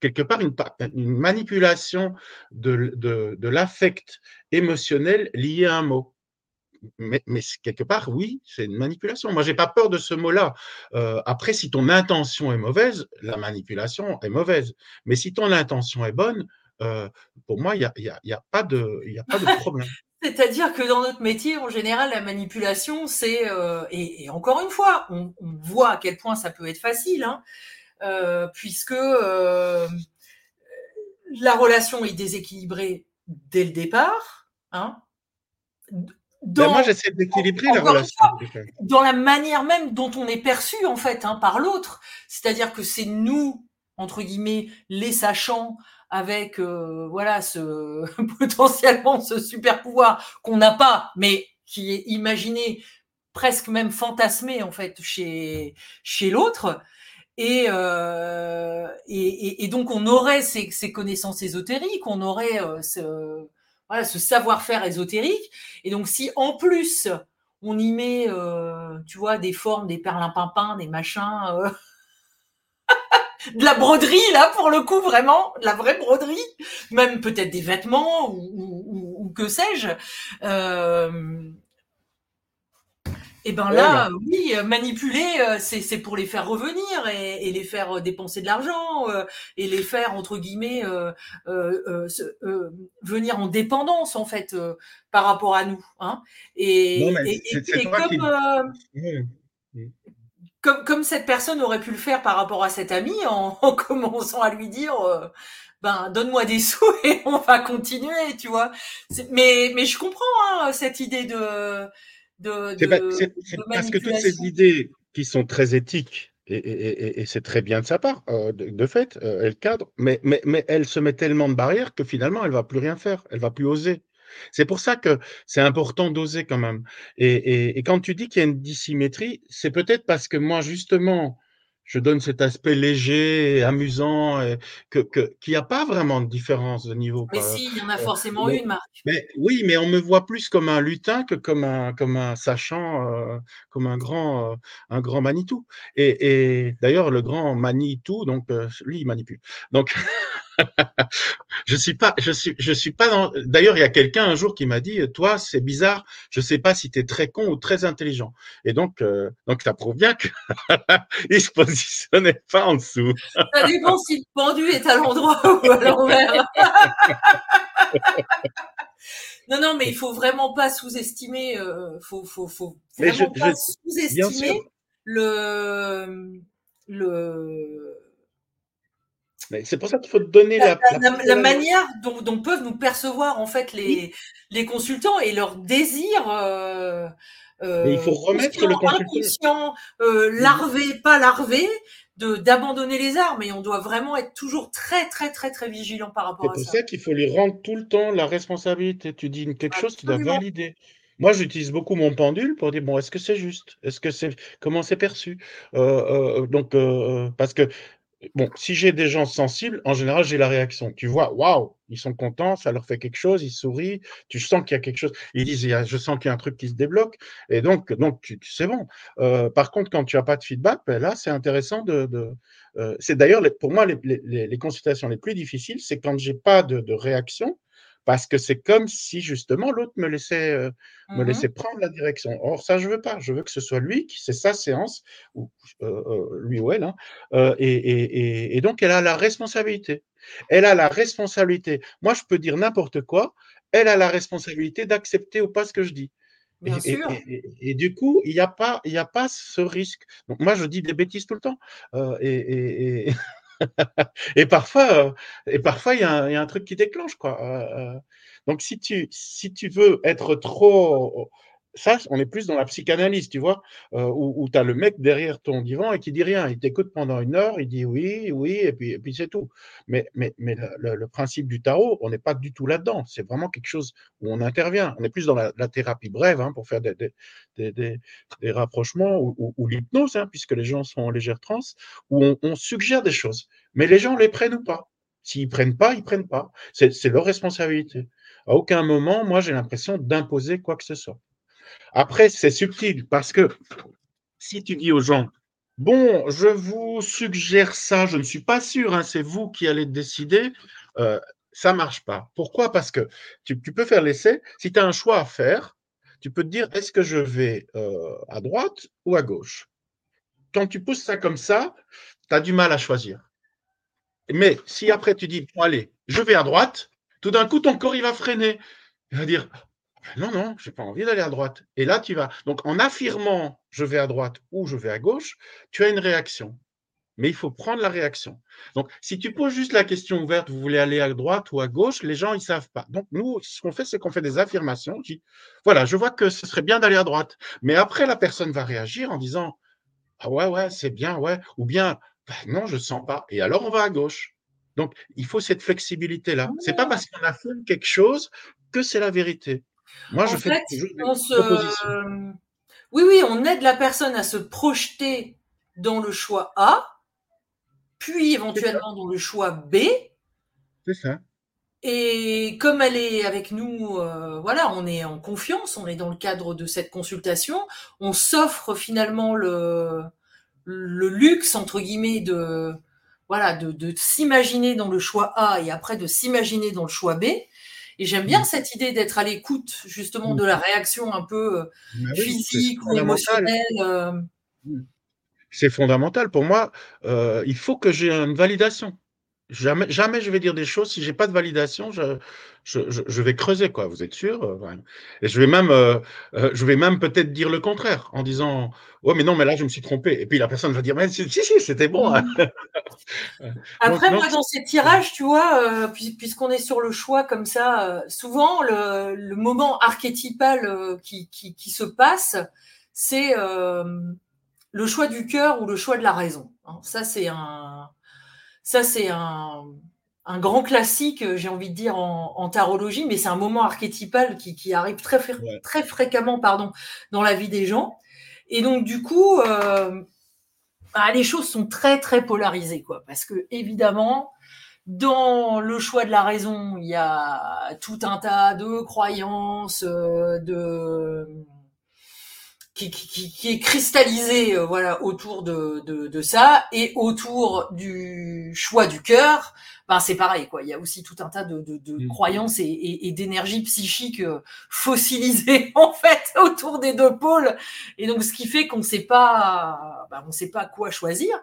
quelque part une, manipulation de, de, l'affect émotionnel lié à un mot. Mais, quelque part, oui, c'est une manipulation. Moi, j'ai pas peur de ce mot-là. Euh, après, si ton intention est mauvaise, la manipulation est mauvaise. Mais si ton intention est bonne, euh, pour moi, il n'y a, y a, pas de, a pas de problème. *laughs* C'est-à-dire que dans notre métier, en général, la manipulation, c'est euh, et, encore une fois, on, voit à quel point ça peut être facile, hein, puisque euh, la relation est déséquilibrée dès le départ. Hein, ben, dans, moi, j'essaie d'équilibrer la relation. Fois, dans la manière même dont on est perçu, en fait, hein, par l'autre. C'est-à-dire que c'est nous, entre guillemets, les sachants, avec euh, voilà ce *laughs* potentiellement ce super pouvoir qu'on n'a pas, mais qui est imaginé presque même fantasmé en fait chez chez l'autre. Et, euh, et, donc on aurait ces, ces, connaissances ésotériques, on aurait euh, ce, savoir-faire ésotérique. Et donc si en plus on y met, euh, tu vois, des formes, des perlimpinpins, des machins, *laughs* de la broderie là pour le coup vraiment de la vraie broderie même peut-être des vêtements ou, que sais-je et ben là oui manipuler euh, c'est pour les faire revenir et, et les faire dépenser de l'argent euh, et les faire entre guillemets euh, euh, euh venir en dépendance en fait par rapport à nous hein. Et, non, et, et comme comme, comme, cette personne aurait pu le faire par rapport à cet ami en, *laughs* en commençant à lui dire euh, ben donne-moi des sous *laughs* et on va continuer tu vois. Mais mais je comprends hein, cette idée de de, de, parce que toutes ces idées qui sont très éthiques et, et, et c'est très bien de sa part, euh, de, de, fait, euh, elle cadre, mais, mais, mais elle se met tellement de barrières que finalement, elle va plus rien faire, elle va plus oser. C'est pour ça que c'est important d'oser quand même. Et, quand tu dis qu'il y a une dissymétrie, c'est peut-être parce que moi, justement, je donne cet aspect léger, et amusant, et que qu'il n'y a pas vraiment de différence de niveau. Mais si, il y en a forcément mais, une, Marc. Mais oui, mais on me voit plus comme un lutin que comme un comme un sachant, euh, comme un grand euh, un grand Manitou. Et, et d'ailleurs, le grand Manitou, donc euh, lui, il manipule. Donc *laughs* *laughs* je suis pas, je suis, je suis pas dans. D'ailleurs, il y a quelqu'un un jour qui m'a dit, toi, c'est bizarre, je sais pas si tu es très con ou très intelligent. Et donc, euh, donc, ça prouve bien qu'il *laughs* se positionnait pas en dessous. ça dépend si le pendu est à l'endroit ou à l'envers. *laughs* non, non, mais il faut vraiment pas sous-estimer. Euh, faut, faut, faut vraiment je, pas sous-estimer le le c'est pour ça qu'il faut donner la, la, la, la manière dont, dont, peuvent nous percevoir en fait les, oui. les consultants et leur désir. Euh, euh, il faut remettre le consultant euh, larvé, pas larvé, de d'abandonner les armes. Et on doit vraiment être toujours très très très très vigilant par rapport à ça. C'est pour ça, qu'il faut lui rendre tout le temps la responsabilité. Tu dis quelque chose, tu dois valider. Moi, j'utilise beaucoup mon pendule pour dire bon, est-ce que c'est juste? Est-ce que c'est comment c'est perçu? Euh, euh, Donc, euh, parce que bon, si j'ai des gens sensibles, en général, j'ai la réaction. Tu vois, waouh, ils sont contents, ça leur fait quelque chose, ils sourient, tu sens qu'il y a quelque chose. Ils disent, je sens qu'il y a un truc qui se débloque. Et donc, donc c'est bon. Euh, par contre, quand tu n'as pas de feedback, ben là, c'est intéressant de. euh, c'est d'ailleurs, pour moi, les, les, les, consultations les plus difficiles, c'est quand j'ai pas de, de réaction parce que c'est comme si justement l'autre me laissait euh, mmh me laissait prendre la direction. Or ça je veux pas, je veux que ce soit lui qui c'est sa séance ou euh, euh, lui ou elle hein, euh, et, et, et, donc elle a la responsabilité. Elle a la responsabilité. Moi je peux dire n'importe quoi, elle a la responsabilité d'accepter ou pas ce que je dis. Bien et, sûr. Et, du coup, il n'y a pas, a pas ce risque. Donc moi, je dis des bêtises tout le temps. et, *laughs* *laughs* et parfois, et parfois, il y, a un truc qui déclenche, quoi. donc, si tu, si tu veux être trop ça, on est plus dans la psychanalyse, tu vois, euh, où, tu as le mec derrière ton divan et qui dit rien. Il t'écoute pendant une heure, il dit oui, oui, et puis, et puis c'est tout. Mais, mais, mais le, principe du tarot, on n'est pas du tout là-dedans. C'est vraiment quelque chose où on intervient. On est plus dans la, thérapie brève hein, pour faire des, des, rapprochements ou, l'hypnose, hein, puisque les gens sont en légère transe, où on, on suggère des choses. Mais les gens les prennent ou pas. S'ils prennent pas, ils prennent pas. C'est leur responsabilité. À aucun moment, moi, j'ai l'impression d'imposer quoi que ce soit. Après, c'est subtil parce que si tu dis aux gens, bon, je vous suggère ça, je ne suis pas sûr, hein, c'est vous qui allez décider, euh, ça marche pas. Pourquoi? Parce que tu, peux faire l'essai. Si tu as un choix à faire, tu peux te dire, est-ce que je vais euh, à droite ou à gauche? Quand tu pousses ça comme ça, tu as du mal à choisir. Mais si après tu dis, bon, allez, je vais à droite, tout d'un coup, ton corps, il va freiner. Il va dire, non, non, je n'ai pas envie d'aller à droite. Et là, tu vas. Donc, en affirmant je vais à droite ou je vais à gauche, tu as une réaction. Mais il faut prendre la réaction. Donc, si tu poses juste la question ouverte, vous voulez aller à droite ou à gauche, les gens, ils ne savent pas. Donc, nous, ce qu'on fait, c'est qu'on fait des affirmations. Dit, voilà, je vois que ce serait bien d'aller à droite. Mais après, la personne va réagir en disant, ah ouais, ouais, c'est bien, ouais. Ou bien, bah non, je ne sens pas. Et alors, on va à gauche. Donc, il faut cette flexibilité-là. Ce n'est pas parce qu'on affirme quelque chose que c'est la vérité. Moi, je fais Oui, oui, on aide la personne à se projeter dans le choix A, puis éventuellement dans le choix B. C'est ça. Et comme elle est avec nous, euh, voilà, on est en confiance, on est dans le cadre de cette consultation, on s'offre finalement le, le luxe entre guillemets de voilà de, de s'imaginer dans le choix A et après de s'imaginer dans le choix B. Et j'aime bien mm. cette idée d'être à l'écoute justement mm. de la réaction un peu euh, physique ou émotionnelle. Euh. Mm. C'est fondamental. Pour moi, euh, il faut que j'ai une validation. Jamais, jamais je vais dire des choses si j'ai pas de validation. Je, je, je, vais creuser quoi. Vous êtes sûr Et je vais même, je vais même peut-être dire le contraire en disant, ouais, mais non, mais là je me suis trompé. Et puis la personne va dire, mais si, si, c'était bon. Hein. *laughs* Après, moi, dans ces tirages, tu vois, euh, puisqu'on est sur le choix comme ça, euh, souvent le, le, moment archétypal euh, qui, qui, qui, se passe, c'est le choix du cœur ou le choix de la raison. Hein. Ça, c'est un, ça, c'est un, un grand classique, j'ai envie de dire, en, en tarologie, mais c'est un moment archétypal qui, qui arrive très, très fréquemment pardon, dans la vie des gens. Et donc, du coup, euh, bah, les choses sont très très polarisées, quoi, parce que évidemment, dans le choix de la raison, il y a tout un tas de croyances, euh, de qui, qui, qui, est cristallisé euh, voilà autour de, de, de, ça et autour du choix du cœur ben c'est pareil quoi. Il y a aussi tout un tas de, de, de mmh. croyances et, et, et d'énergie psychique euh, fossilisée *laughs* en fait autour des deux pôles. Et donc ce qui fait qu'on ne sait pas ben, on sait pas quoi choisir.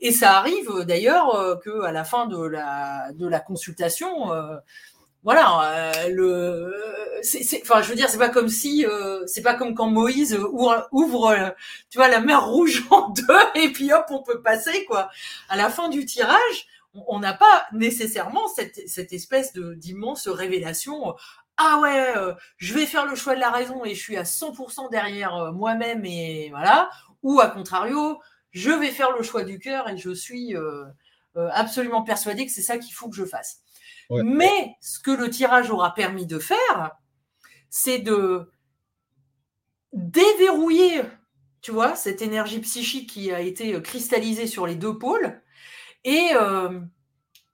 Et ça arrive d'ailleurs euh, que à la fin de la de la consultation euh, voilà, euh, le, enfin, je veux dire, c'est pas comme si, euh, c'est pas comme quand Moïse ouvre, ouvre, euh, tu vois, la mer rouge *laughs* en deux et puis hop, on peut passer quoi. À la fin du tirage, on n'a pas nécessairement cette, cette espèce de d'immense révélation. Ah ouais, je vais faire le choix de la raison et je suis à 100% derrière moi-même et voilà. Ou à contrario, je vais faire le choix du cœur et je suis absolument persuadé que c'est ça qu'il faut que je fasse. Mais ce que le tirage aura permis de faire, c'est de déverrouiller, tu vois, cette énergie psychique qui a été cristallisée sur les deux pôles et, euh,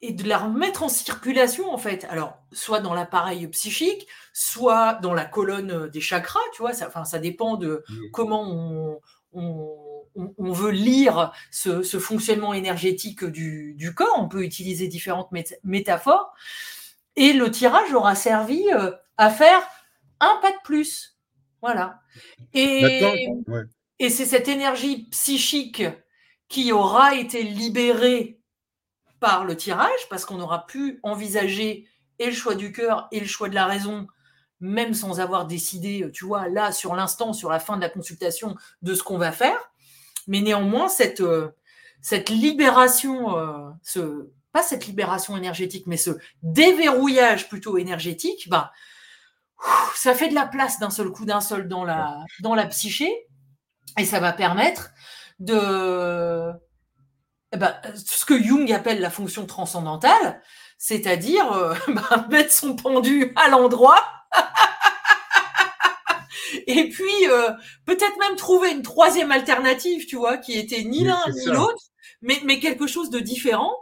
et de la remettre en circulation, en fait. Alors, soit dans l'appareil psychique, soit dans la colonne des chakras, tu vois, ça, enfin, ça dépend de comment on on, veut lire ce, fonctionnement énergétique du, corps, on peut utiliser différentes métaphores, et le tirage aura servi euh, à faire un pas de plus. Voilà. Et, et c'est cette énergie psychique qui aura été libérée par le tirage, parce qu'on aura pu envisager et le choix du cœur et le choix de la raison, même sans avoir décidé, tu vois, là, sur l'instant, sur la fin de la consultation, de ce qu'on va faire. Mais néanmoins, cette, euh, cette libération, euh, ce, pas cette libération énergétique, mais ce déverrouillage plutôt énergétique, bah, ça fait de la place d'un seul coup, d'un seul dans la, dans la psyché, et ça va permettre de ben, ce que Jung appelle la fonction transcendantale, c'est-à-dire euh, *laughs* bah, mettre son pendu à l'endroit et puis euh, peut-être même trouver une troisième alternative, tu vois, qui était ni l'un ni l'autre, mais, mais quelque chose de différent.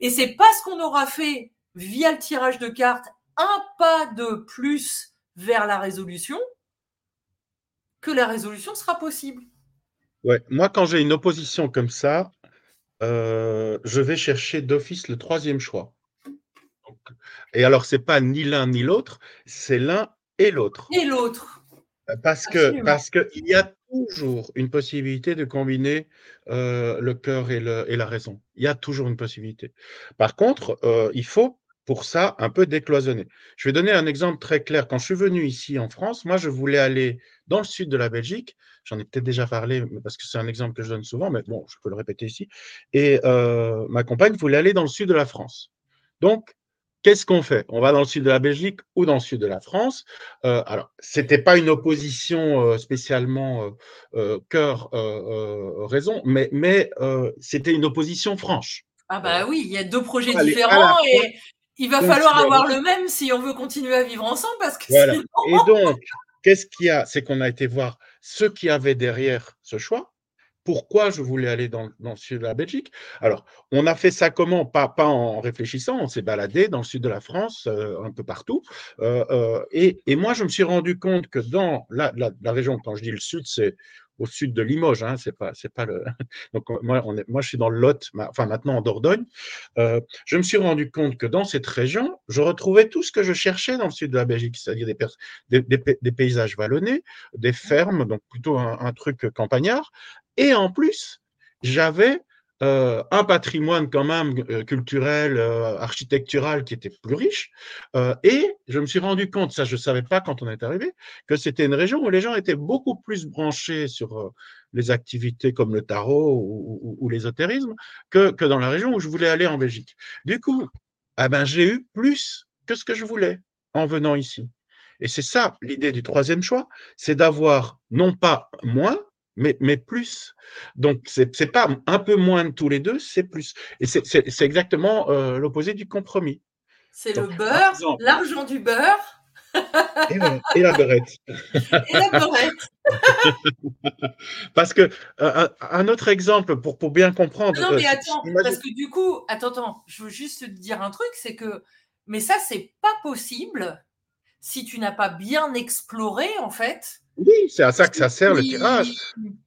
Et c'est parce qu'on aura fait via le tirage de cartes un pas de plus vers la résolution que la résolution sera possible. Ouais, moi, quand j'ai une opposition comme ça, euh, je vais chercher d'office le troisième choix. et alors, c'est pas ni l'un ni l'autre, c'est l'un et l'autre. Et l'autre. Parce que parce qu'il y a toujours une possibilité de combiner euh, le cœur et, le, et, la raison. Il y a toujours une possibilité. Par contre, euh, il faut pour ça un peu décloisonner. Je vais donner un exemple très clair. Quand je suis venu ici en France, moi, je voulais aller dans le sud de la Belgique. J'en ai peut-être déjà parlé parce que c'est un exemple que je donne souvent, mais bon, je peux le répéter ici. Et euh, ma compagne voulait aller dans le sud de la France. Donc, Qu'est-ce qu'on fait? On va dans le sud de la Belgique ou dans le sud de la France? Euh, alors, c'était pas une opposition euh, spécialement euh, cœur raison, mais, mais c'était une opposition franche. Ah bah oui, il y a deux projets différents et il va falloir avoir le même si on veut continuer à vivre ensemble parce que voilà. Et donc, qu'est-ce qu'il y a? C'est qu'on a été voir ceux qui avaient derrière ce choix pourquoi je voulais aller dans, le sud de la Belgique. Alors, on a fait ça comment? Pas, pas en réfléchissant, on s'est baladé dans le sud de la France, euh, un peu partout. Euh, euh, et, moi, je me suis rendu compte que dans la, région, quand je dis le sud, c'est au sud de Limoges, hein, c'est pas, c'est pas le. *laughs* Donc moi, on est, moi, je suis dans le Lot, enfin maintenant en Dordogne. je me suis rendu compte que dans cette région, je retrouvais tout ce que je cherchais dans le sud de la Belgique, c'est-à-dire des, des, paysages vallonnés, des fermes, donc plutôt un, un truc campagnard, et en plus, j'avais euh, un patrimoine quand même euh, culturel, euh, architectural qui était plus riche. et je me suis rendu compte, ça je ne savais pas quand on est arrivé, que c'était une région où les gens étaient beaucoup plus branchés sur les activités comme le tarot ou, l'ésotérisme que, que, dans la région où je voulais aller en Belgique. Du coup, ah ben, j'ai eu plus que ce que je voulais en venant ici. Et c'est ça l'idée du troisième choix, c'est d'avoir non pas moins, mais, mais plus. Donc, c'est n'est pas un peu moins de tous les deux, c'est plus. Et c'est exactement euh, l'opposé du compromis. C'est le beurre, l'argent du beurre. et, la beurrette. et la beurrette. *laughs* parce que euh, un autre exemple pour, pour bien comprendre. Non, mais euh, attends, parce que du coup, attends, attends, je veux juste te dire un truc, c'est que, mais ça, c'est pas possible si tu n'as pas bien exploré, en fait, oui, c'est à ça que ça sert le tirage.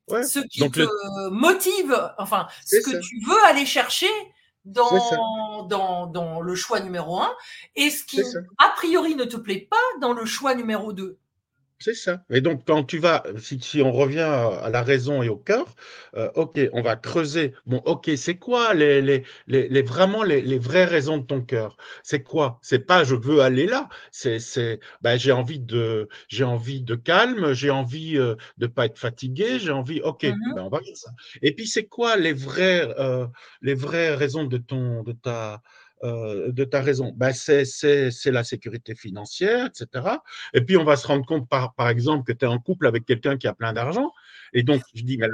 Ce qui te motive, enfin, ce que tu veux aller chercher dans, dans, dans, le choix numéro un et ce qui, a priori, ne te plaît pas dans le choix numéro 2. C'est ça. Et donc, quand tu vas, si, on revient à la raison et au cœur, euh, ok, on va creuser. Bon, ok, c'est quoi les, les, les, vraiment les, vraies raisons de ton cœur? C'est quoi? C'est pas je veux aller là. C'est, c'est, ben, j'ai envie de, j'ai envie de calme, j'ai envie euh, de pas être fatigué, j'ai envie. Ok, mmh ben, on va dire ça. Et puis, c'est quoi les vraies, euh, les vraies raisons de ton, de ta, euh, de ta raison ben c'est, la sécurité financière, etc. Et puis, on va se rendre compte, par, par exemple, que tu es en couple avec quelqu'un qui a plein d'argent. Et donc, je dis, mais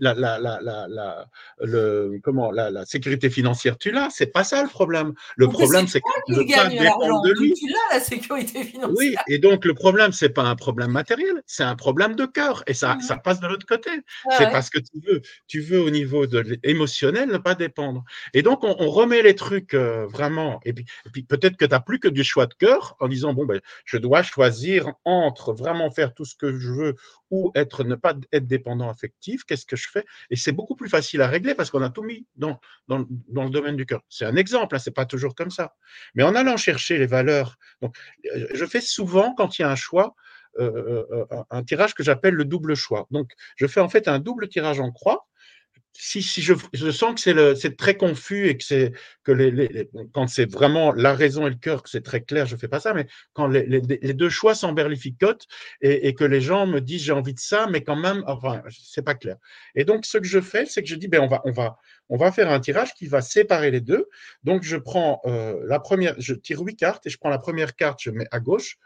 la, la, la, la, le, comment, la, sécurité financière, tu l'as. C'est pas ça le problème. Le problème, c'est que le pas dépend de lui. Tu l'as, la sécurité financière. Oui, et donc, le problème, c'est pas un problème matériel, c'est un problème de cœur. Et ça, ça passe de l'autre côté. c'est parce que tu veux, tu veux, au niveau de émotionnel, ne pas dépendre. Et donc, on, on remet les trucs vraiment, et puis, puis peut-être que tu n'as plus que du choix de cœur en disant, bon, ben, je dois choisir entre vraiment faire tout ce que je veux ou être, ne pas être dépendant affectif, qu'est-ce que je fais? Et c'est beaucoup plus facile à régler parce qu'on a tout mis dans, dans, dans, le domaine du cœur. C'est un exemple, hein, c'est pas toujours comme ça. Mais en allant chercher les valeurs, donc, je fais souvent, quand il y a un choix, euh, euh, euh, un tirage que j'appelle le double choix. Donc, je fais en fait un double tirage en croix si, je, sens que c'est très confus et que c'est que quand c'est vraiment la raison et le cœur que c'est très clair, je fais pas ça. Mais quand les, deux choix s'emberlificotent et, et, que les gens me disent j'ai envie de ça, mais quand même, enfin, c'est pas clair. Et donc ce que je fais, c'est que je dis ben on va on va on va faire un tirage qui va séparer les deux. Donc je prends euh, la première, je tire huit cartes et je prends la première carte, je mets à gauche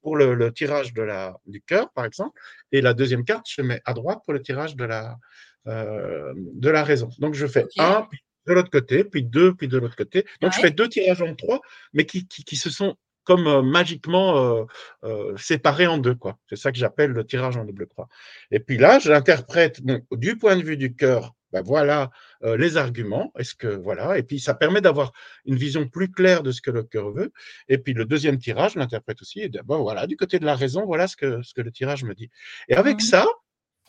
pour le, le, tirage de la du cœur par exemple, et la deuxième carte je mets à droite pour le tirage de la euh, de la raison. Donc je fais un, puis de l'autre côté, puis deux, puis de l'autre côté. Donc je fais deux tirages en trois, mais qui, qui, se sont comme euh, magiquement euh, séparés en deux. quoi. C'est ça que j'appelle le tirage en double croix. Et puis là, je l'interprète du point de vue du cœur ben voilà les arguments. Est-ce que voilà Et puis ça permet d'avoir une vision plus claire de ce que le cœur veut. Et puis le deuxième tirage, l'interprète aussi, et bon voilà, du côté de la raison, voilà ce que ce que le tirage me dit. Et avec mmh ça,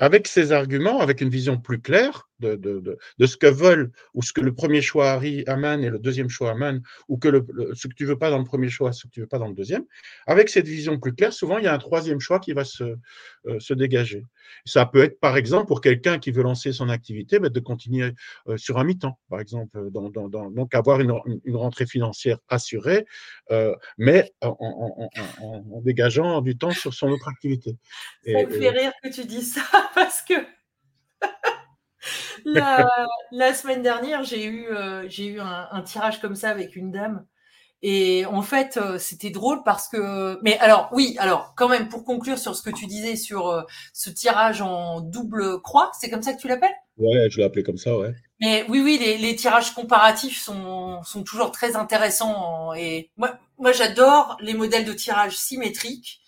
avec ces arguments, avec une vision plus claire de, de, de, de, ce que veulent ou ce que le premier choix amène et le deuxième choix amène, ou que le, ce que tu veux pas dans le premier choix, ce que tu veux pas dans le deuxième, avec cette vision plus claire, souvent il y a un troisième choix qui va se, euh, se dégager. Ça peut être par exemple pour quelqu'un qui veut lancer son activité, ben, de continuer euh, sur un mi-temps, par exemple, dans, dans, dans, donc avoir une, une, rentrée financière assurée, euh, mais en, en, en, en, dégageant du temps sur son autre activité. Ça me fait rire que tu dis ça *laughs* parce que *laughs* la, la, semaine dernière, j'ai eu, euh, j'ai eu un, un, tirage comme ça avec une dame. Et en fait, euh, c'était drôle parce que. Mais alors, oui, alors, quand même, pour conclure sur ce que tu disais sur euh, ce tirage en double croix, c'est comme ça que tu l'appelles? Ouais, je l'ai appelé comme ça, ouais. Mais oui, oui, les, les, tirages comparatifs sont, sont toujours très intéressants. Et moi, moi j'adore les modèles de tirage symétriques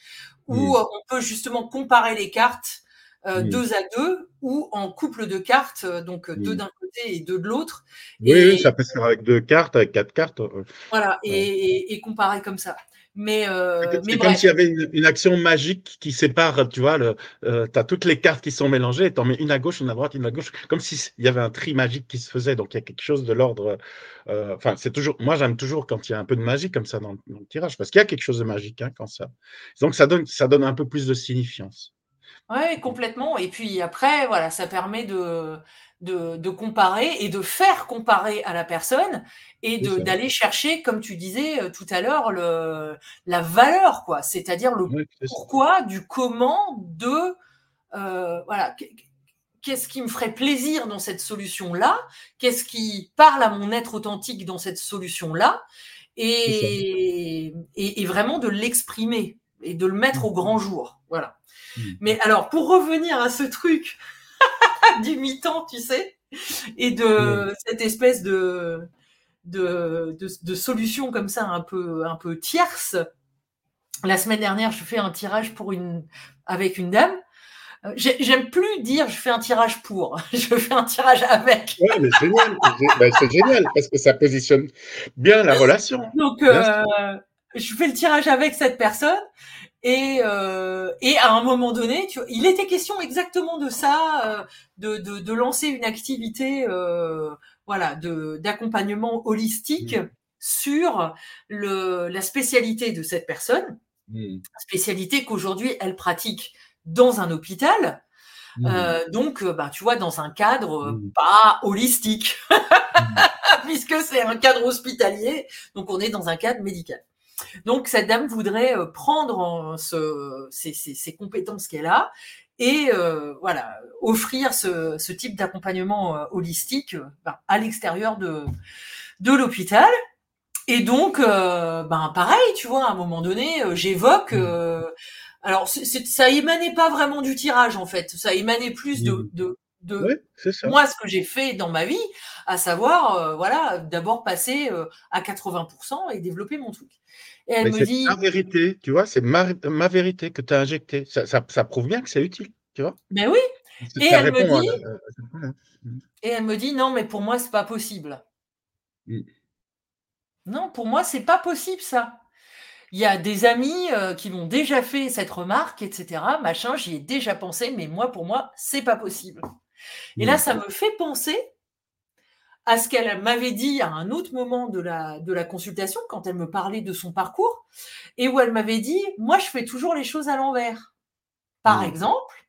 où mmh. on peut justement comparer les cartes euh, deux à deux ou en couple de cartes, euh, donc mmh. deux d'un côté et deux de l'autre. Oui, et, oui, ça peut se faire avec deux cartes, avec quatre cartes. Euh, voilà, et, et, et comparer comme ça. Mais, euh, c'est comme s'il y avait une, une, action magique qui sépare, tu vois, euh, tu as toutes les cartes qui sont mélangées, et tu en mets une à gauche, une à droite, une à gauche, comme s'il y avait un tri magique qui se faisait. Donc il y a quelque chose de l'ordre. Euh, enfin, c'est toujours. Moi, j'aime toujours quand il y a un peu de magie comme ça dans, dans le tirage, parce qu'il y a quelque chose de magique hein, quand ça. Donc ça donne, ça donne un peu plus de signifiance. Oui, complètement. Et puis après, voilà, ça permet de, de, de, comparer et de faire comparer à la personne et d'aller chercher, comme tu disais euh, tout à l'heure, la valeur, quoi. C'est-à-dire le pourquoi, du comment, de euh, voilà. Qu'est-ce qui me ferait plaisir dans cette solution-là? Qu'est-ce qui parle à mon être authentique dans cette solution-là? Et, et, et, vraiment de l'exprimer et de le mettre au grand jour. Voilà. Hmm. Mais alors, pour revenir à ce truc *laughs* du mi-temps, tu sais, et de cette espèce de, de, de, de, solution comme ça un peu, un peu tierce, la semaine dernière, je fais un tirage pour une, avec une dame. Euh, j'aime plus dire je fais un tirage pour, *laughs* je fais un tirage avec. Ouais, mais c'est génial, ben, c'est génial parce que ça positionne bien la relation. Donc, euh, je fais le tirage avec cette personne et, euh, et à un moment donné, tu vois, il était question exactement de ça, euh, de, de, de, lancer une activité, euh, voilà, de d'accompagnement holistique mmh. sur le, la spécialité de cette personne, mmh. spécialité qu'aujourd'hui elle pratique dans un hôpital. Mmh. Euh, donc, bah, tu vois, dans un cadre pas holistique, *laughs* puisque c'est un cadre hospitalier, donc on est dans un cadre médical. Donc cette dame voudrait euh, prendre ce, ces, ces, ces, compétences qu'elle a et euh, voilà offrir ce, ce type d'accompagnement euh, holistique ben, à l'extérieur de, de l'hôpital. Et donc, euh, ben pareil, tu vois, à un moment donné, euh, j'évoque. Mmh. alors, c ça émanait pas vraiment du tirage en fait, ça émanait plus de, mmh. De, moi ce que j'ai fait dans ma vie, à savoir, voilà, d'abord passer à 80% et développer mon truc. Et elle Mais me dit. ma vérité, tu vois, c'est ma, ma, vérité que tu as injectée. Ça, ça, ça, prouve bien que c'est utile, tu vois. Mais oui. Et elle, me dit, à... Mmh. et elle me dit non, mais pour moi, c'est pas possible. Mmh. Non, pour moi, c'est pas possible ça. Il y a des amis euh, qui m'ont déjà fait cette remarque, etc. Machin, j'y ai déjà pensé, mais moi, pour moi, c'est pas possible. Et là, ça me fait penser à ce qu'elle m'avait dit à un autre moment de la, de la consultation, quand elle me parlait de son parcours, et où elle m'avait dit, moi, je fais toujours les choses à l'envers. Par mmh. exemple,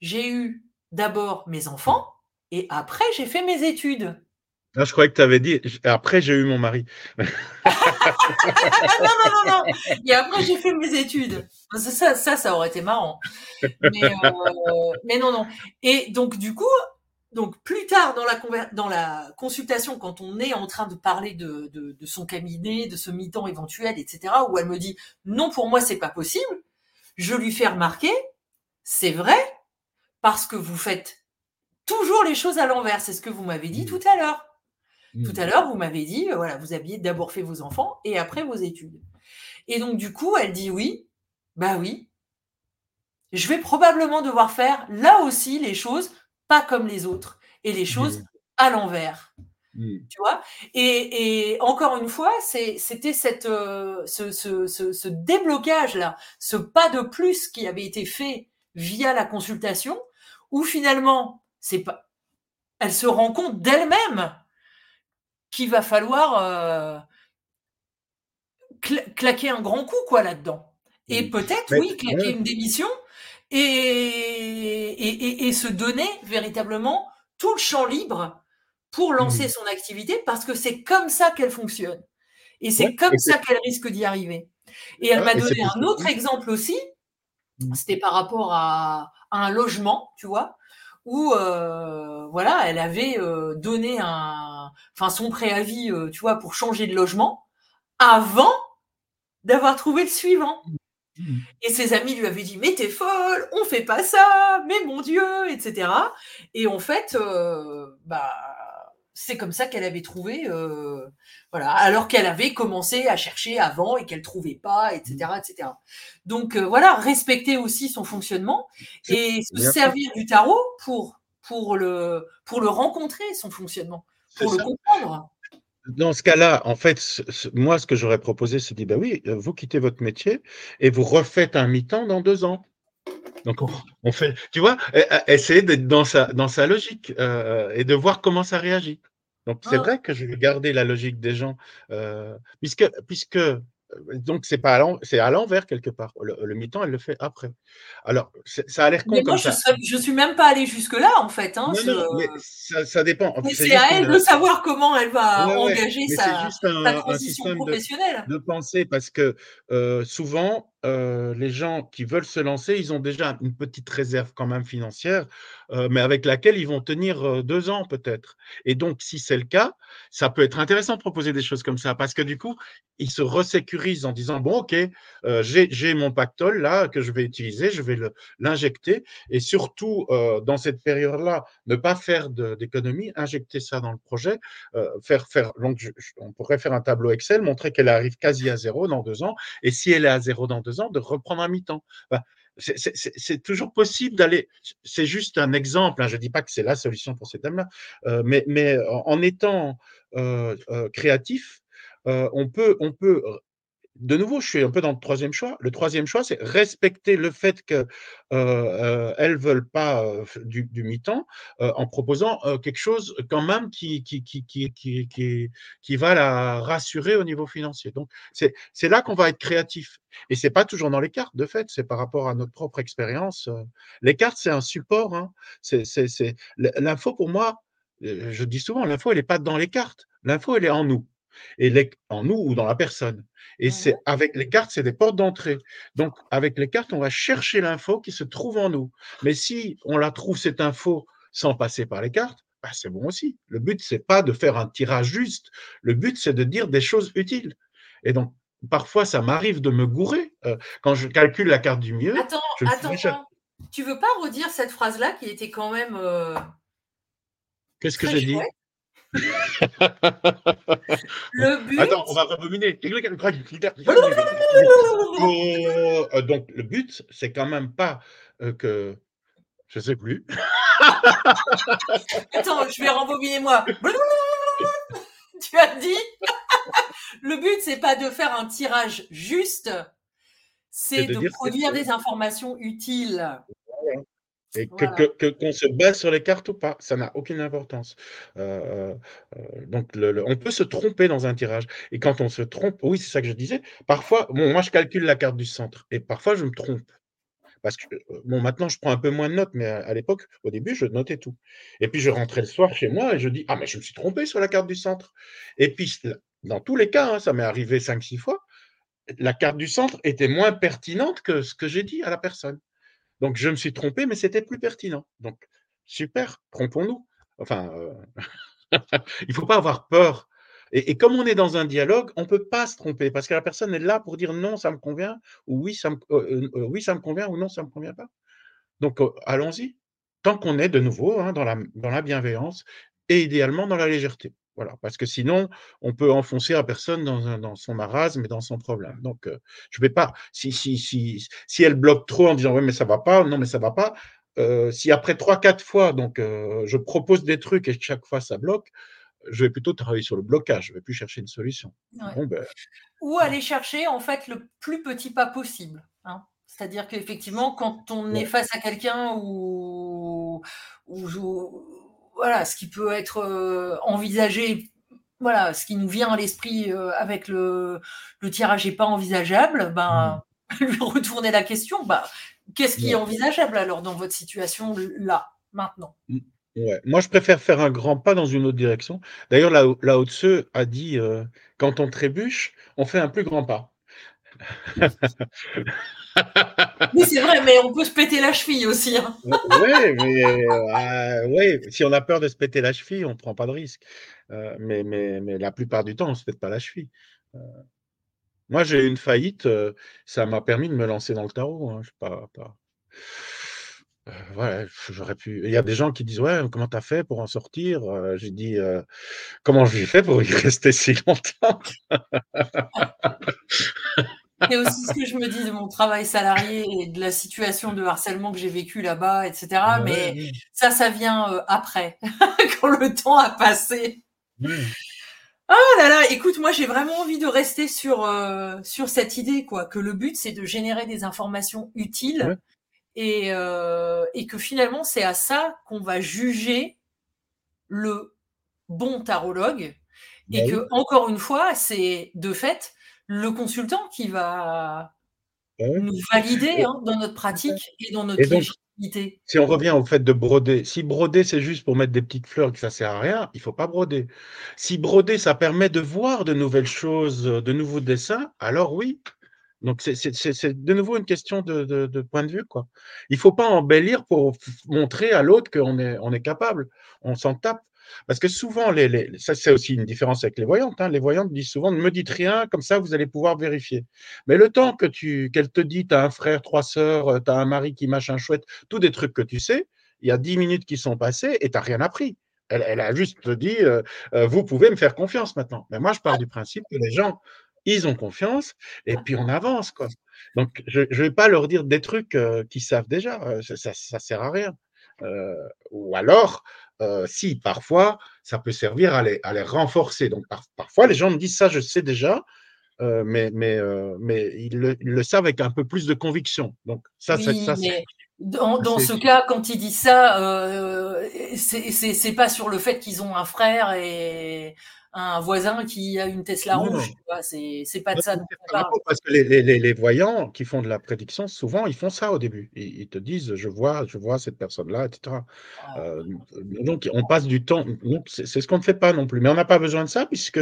j'ai eu d'abord mes enfants, et après, j'ai fait mes études. Ah, je croyais que tu avais dit, après, j'ai eu mon mari. *laughs* non, non, non, non. Et après, j'ai fait mes études. Ça, ça, ça aurait été marrant. Mais, euh, mais non, non. Et donc, du coup, donc plus tard dans la, dans la consultation, quand on est en train de parler de, de, de son cabinet, de ce mi-temps éventuel, etc., où elle me dit non pour moi c'est pas possible, je lui fais remarquer c'est vrai parce que vous faites toujours les choses à l'envers. C'est ce que vous m'avez dit mmh. tout à l'heure. Mmh. Tout à l'heure vous m'avez dit euh, voilà vous aviez d'abord fait vos enfants et après vos études. Et donc du coup elle dit oui, bah oui. Je vais probablement devoir faire là aussi les choses pas comme les autres. et les choses mmh. à l'envers. Mmh. Tu vois? Et, encore une fois, c'était cette, euh, ce, ce, déblocage-là, ce pas de plus qui avait été fait via la consultation, où finalement, c'est pas, elle se rend compte d'elle-même qu'il va falloir euh, claquer un grand coup quoi là-dedans. Et mmh. peut-être, oui, claquer une démission et, et, et, se donner véritablement tout le champ libre pour lancer mmh. son activité parce que c'est comme ça qu'elle fonctionne. Et c'est comme ça qu'elle risque d'y arriver. Et elle m'a donné un autre exemple aussi, mmh. c'était par rapport à, un logement, tu vois, où euh, voilà, elle avait euh, donné un, enfin son préavis, euh, tu vois, pour changer de logement avant d'avoir trouvé le suivant. Mmh. Et ses amis lui avaient dit mais t'es folle, on fait pas ça, mais mon Dieu, etc. Et en fait, bah c'est comme ça qu'elle avait trouvé, euh, voilà, alors qu'elle avait commencé à chercher avant et qu'elle trouvait pas, etc., mmh. etc. Donc euh, voilà, respecter aussi son fonctionnement et se servir du tarot pour pour le pour le rencontrer son fonctionnement, pour le comprendre. Dans ce cas-là, en fait, moi, ce que j'aurais proposé, c'est dit, ben oui, euh, vous quittez votre métier et vous refaites un mi-temps dans deux ans. Donc on, fait, tu vois, e, e, essayer d'être dans sa, dans sa logique euh, et de voir comment ça réagit. Donc c'est ah. vrai que je vais garder la logique des gens, euh, puisque, puisque donc c'est pas c'est à l'envers quelque part. Le, mi-temps, elle le fait après. Alors ça a l'air con moi, je, ne suis même pas allée jusque là en fait. Hein, non, non, mais ça, dépend. c'est à elle de savoir comment elle va engager sa, juste un, transition professionnelle. De, penser parce que euh, souvent euh, les gens qui veulent se lancer, ils ont déjà une petite réserve quand même financière, euh, mais avec laquelle ils vont tenir deux ans peut-être. Et donc, si c'est le cas, ça peut être intéressant de proposer des choses comme ça, parce que du coup, ils se resécurisent en disant, bon, OK, j'ai mon pactole là que je vais utiliser, je vais l'injecter, et surtout, dans cette période-là, ne pas faire d'économie, injecter ça dans le projet, faire, faire, donc on pourrait faire un tableau Excel, montrer qu'elle arrive quasi à zéro dans deux ans, et si elle est à zéro dans deux de reprendre un mi-temps. c'est toujours possible d'aller. C'est juste un exemple. Hein, je ne dis pas que c'est la solution pour ces thèmes-là, euh, mais, mais, en étant euh, euh, créatif, on peut de nouveau, je suis un peu dans le troisième choix. Le troisième choix, c'est respecter le fait qu'elles euh, ne veulent pas du, mi-temps en proposant quelque chose quand même qui, qui, qui, qui, qui, va la rassurer au niveau financier. Donc, c'est là qu'on va être créatif. Et ce n'est pas toujours dans les cartes, de fait, c'est par rapport à notre propre expérience. Les cartes, c'est un support. Hein. L'info, pour moi, je dis souvent, l'info, elle n'est pas dans les cartes. L'info, elle est en nous et en nous ou dans la personne. Et c'est avec les cartes, c'est des portes d'entrée. Donc, avec les cartes, on va chercher l'info qui se trouve en nous. Mais si on la trouve, cette info, sans passer par les cartes, bah, c'est bon aussi. Le but, c'est pas de faire un tirage juste. Le but, c'est de dire des choses utiles. Et donc, parfois, ça m'arrive de me gourer euh, quand je calcule la carte du mieux. Attends, attends, tu veux pas redire cette phrase-là qui était quand même. Euh, Qu'est-ce que j'ai dit? Le but. Attends, on va rebobiner. Euh, donc, le but, c'est quand même pas euh, que. Je sais plus. Attends, je vais rembobiner moi. tu as dit. le but, c'est pas de faire un tirage juste, c'est de, produire des informations utiles. Et que, qu'on se base sur les cartes ou pas, ça n'a aucune importance. Euh, euh, donc, on peut se tromper dans un tirage. Et quand on se trompe, oui, c'est ça que je disais. Parfois, moi, je calcule la carte du centre. Et parfois, je me trompe. Parce que, euh, bon, maintenant, je prends un peu moins de notes, mais à, l'époque, au début, je notais tout. Et puis, je rentrais le soir chez moi et je dis, ah, mais je me suis trompé sur la carte du centre. Et puis, dans tous les cas, hein, ça m'est arrivé 5-6 fois, la carte du centre était moins pertinente que ce que j'ai dit à la personne. Donc, je me suis trompé, mais c'était plus pertinent. Donc, super, trompons-nous. Enfin, euh, *laughs* il ne faut pas avoir peur. Et, comme on est dans un dialogue, on ne peut pas se tromper parce que la personne est là pour dire non, ça me convient, ou oui, ça me, euh, euh, convient, ou non, ça ne me convient pas. Donc, allons-y. Tant qu'on est de nouveau hein, dans la bienveillance et idéalement dans la légèreté. Voilà, parce que sinon, on peut enfoncer la personne dans, son marasme et dans son problème. Donc, euh, je ne vais pas, si, si, si, si elle bloque trop en disant, oui, mais ça ne va pas, non, mais ça ne va pas, euh, si après 3-4 fois, donc euh, je propose des trucs et chaque fois ça bloque, je vais plutôt travailler sur le blocage, je ne vais plus chercher une solution. Ben. Ou aller chercher en fait le plus petit pas possible. Hein. C'est-à-dire qu'effectivement, quand on est face à quelqu'un ou voilà, ce qui peut être euh, envisagé, voilà, ce qui nous vient à l'esprit avec le, le tirage n'est pas envisageable, ben, *laughs* mmh. lui retourner la question, bah, Qu'est-ce qui est envisageable alors dans votre situation là, maintenant? Mmh, ouais. Moi, je préfère faire un grand pas dans une autre direction. D'ailleurs, Lao, Tse a dit euh, quand on trébuche, on fait un plus grand pas. Oui, c'est vrai, mais on peut se péter la cheville aussi. Hein. oui, mais euh, si on a peur de se péter la cheville, on ne prend pas de risque. Euh, mais, mais, mais, la plupart du temps, on ne se pète pas la cheville. Moi, j'ai eu une faillite, ça m'a permis de me lancer dans le tarot, hein, je pas pas ouais, j'aurais pu il y a des gens qui disent: «Ouais, comment tu as fait pour en sortir?» j'ai dit: «Comment j'ai fait pour y *laughs* rester si longtemps?» *laughs* C'est aussi ce que je me dis de mon travail salarié et de la situation de harcèlement que j'ai vécu là-bas etc. mais ça, ça vient, après, *laughs* quand le temps a passé. Ah là là, écoute, moi j'ai vraiment envie de rester sur euh, sur cette idée quoi, que le but c'est de générer des informations utiles et euh, et que finalement c'est à ça qu'on va juger le bon tarologue. Et bah que encore une fois c'est de fait le consultant qui va nous valider hein, dans notre pratique et dans notre si on revient au fait de broder, si broder c'est juste pour mettre des petites fleurs et que ça sert à rien, il faut pas broder. Si broder ça permet de voir de nouvelles choses, de nouveaux dessins, alors oui. Donc c'est de nouveau une question de, point de vue quoi. Il faut pas embellir pour montrer à l'autre qu'on est, on est capable. On s'en tape. Parce que souvent, les, ça c'est aussi une différence avec les voyantes. Hein. Les voyantes disent souvent ne me dites rien, comme ça vous allez pouvoir vérifier. Mais le temps que tu qu'elle te dit, tu as un frère, trois sœurs, euh, tu as un mari qui machin chouette, tous des trucs que tu sais, il y a dix minutes qui sont passées et tu n'as rien appris. Elle, a juste dit euh, euh, vous pouvez me faire confiance maintenant. Mais moi, je pars du principe que les gens, ils ont confiance et puis on avance. quoi. Donc, je ne vais pas leur dire des trucs qu'ils savent déjà. ça ne sert à rien. ou alors, euh, si, parfois, ça peut servir à les, à les renforcer. Donc, parfois, les gens me disent ça, je sais déjà, euh, mais, mais, euh, mais ils le, savent avec un peu plus de conviction. Donc, ça, ça, dans, dans ce cas, quand ils disent ça, c'est pas sur le fait qu'ils ont un frère et un voisin qui a une Tesla rouge. C'est pas de ça Parce que les, les, les, voyants qui font de la prédiction, souvent, ils font ça au début. Ils, te disent, je vois, je vois cette personne-là, etc. Ah. Euh, donc, on passe du temps. C'est ce qu'on ne fait pas non plus. Mais on n'a pas besoin de ça puisque,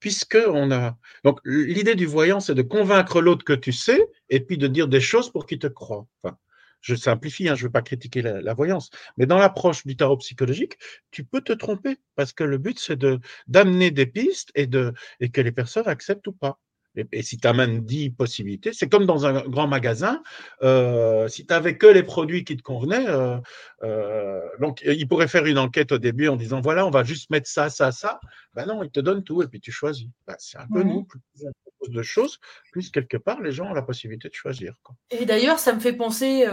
puisque on a. Donc, l'idée du voyant, c'est de convaincre l'autre que tu sais et puis de dire des choses pour qu'il te croit. Enfin, je simplifie, hein, je ne veux pas critiquer la, voyance, mais dans l'approche du tarot psychologique, tu peux te tromper parce que le but, c'est de d'amener des pistes et, de, et que les personnes acceptent ou pas. Et, si tu amènes 10 possibilités, c'est comme dans un grand magasin, euh, si tu n'avais que les produits qui te convenaient, euh, euh, donc il pourrait faire une enquête au début en disant voilà, on va juste mettre ça, ça, ça. Ben non, il te donne tout et puis tu choisis. Ben, c'est un peu nous, plus on propose de choses, plus quelque part les gens ont la possibilité de choisir. Et d'ailleurs, ça me fait penser,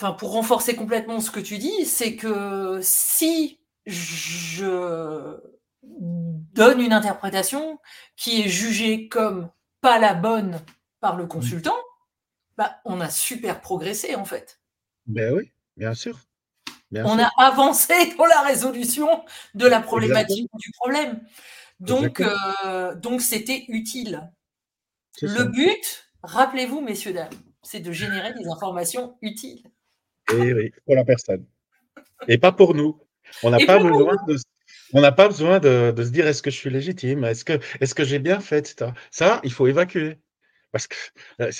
enfin, pour renforcer complètement ce que tu dis, c'est que si je donne une interprétation qui est jugée comme pas la bonne par le consultant, bah, on a super progressé en fait. Ben oui, bien sûr. on a *laughs* avancé dans la résolution de la problématique du problème. Donc, euh, donc c'était utile. Le but, rappelez-vous, messieurs, dames, c'est de générer des informations utiles. Et oui, pour la personne. Et pas pour nous. On n'a pas besoin de on n'a pas besoin de, se dire est-ce que je suis légitime, est-ce que, est que j'ai bien fait, etc. Ça, il faut évacuer. Parce que euh,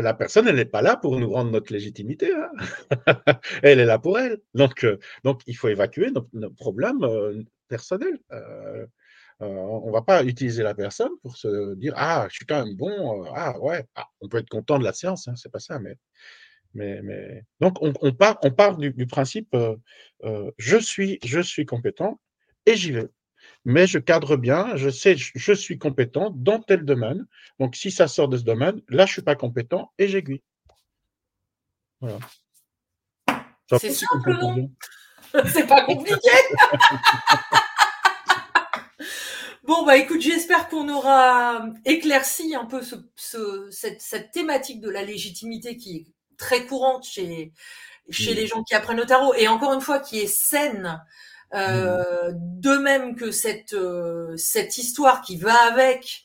la personne, elle n'est pas là pour nous rendre notre légitimité. Hein. *laughs* elle est là pour elle. Donc, euh, donc il faut évacuer nos, problèmes euh, personnels. On ne va pas utiliser la personne pour se dire Ah, je suis quand même bon. ah, ouais. Ah, on peut être content de la séance, hein, c'est pas ça. Mais, mais, mais... Donc, on, part, on part du, principe je, suis, je suis compétent et j'y vais. Mais je cadre bien, je sais, je suis compétent dans tel domaine. Donc, si ça sort de ce domaine, là, je ne suis pas compétent et j'aiguille. Voilà. C'est simple, non? *laughs* C'est pas compliqué *laughs* Bon, bah écoute, j'espère qu'on aura éclairci un peu ce, cette, cette, thématique de la légitimité qui est très courante chez, chez les gens qui apprennent le tarot et encore une fois qui est saine. Euh, de même que cette, euh, cette histoire qui va avec,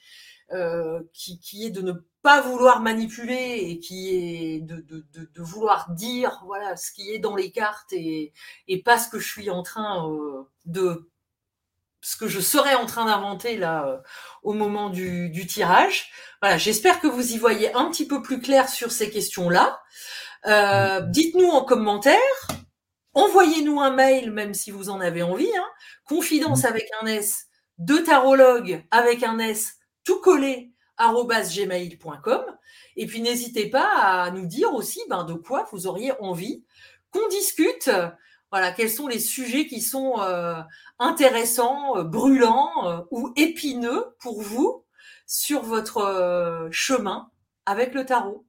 euh, qui, qui est de ne pas vouloir manipuler et qui est de, de, de, de, vouloir dire voilà ce qui est dans les cartes et, et pas ce que je suis en train euh, de ce que je serais en train d'inventer là euh, au moment du, du tirage. Voilà, j'espère que vous y voyez un petit peu plus clair sur ces questions-là. Euh, dites-nous en commentaire, envoyez-nous un mail même si vous en avez envie. Hein, confidence avec un S, de tarologue avec un S, tout collé gmail.com et puis n'hésitez pas à nous dire aussi ben, de quoi vous auriez envie qu'on discute voilà, quels sont les sujets qui sont euh, intéressants, euh, brûlants euh, ou épineux pour vous sur votre chemin avec le tarot?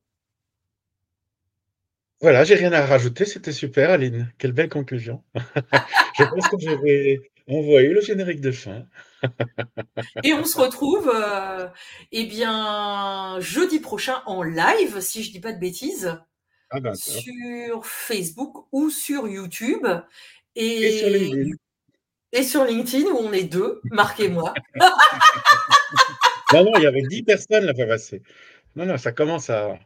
Voilà, j'ai rien à rajouter, c'était super Aline, quelle belle conclusion. *laughs* je pense que je vais envoyer le générique de fin. Et on se retrouve eh bien jeudi prochain en live, si je dis pas de bêtises. Ah, sur Facebook ou sur YouTube. Et, sur LinkedIn. Et sur LinkedIn, où on est deux, marquez-moi. *laughs* *laughs* non, non, il y avait dix personnes la fois passée. Non, non, ça commence à.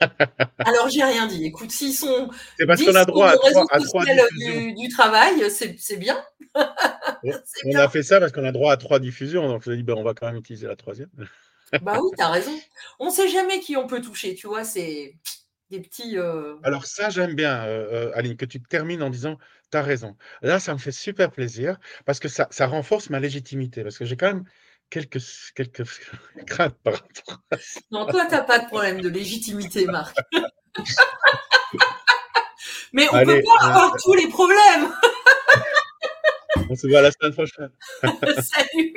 *laughs* Alors, j'ai rien dit. Écoute, s'ils sont. C'est parce qu'on a droit à trois, à trois du, du, travail, c'est bien. on a fait ça parce qu'on a droit à trois diffusions. Donc, je me dit, ben, on va quand même utiliser la troisième. bah oui, tu as raison. On ne sait jamais qui on peut toucher, tu vois. C'est petits. Euh, Alors, ça, j'aime bien, euh, euh, Aline, que tu termines en disant Tu as raison. Là, ça me fait super plaisir parce que ça, ça renforce ma légitimité. Parce que j'ai quand même quelques, quelques *laughs* craintes par rapport à ça. Non, toi, tu n'as pas de problème de légitimité, Marc. *laughs* Mais on ne peut pas avoir tous les problèmes. *laughs* on se voit la semaine prochaine. Salut.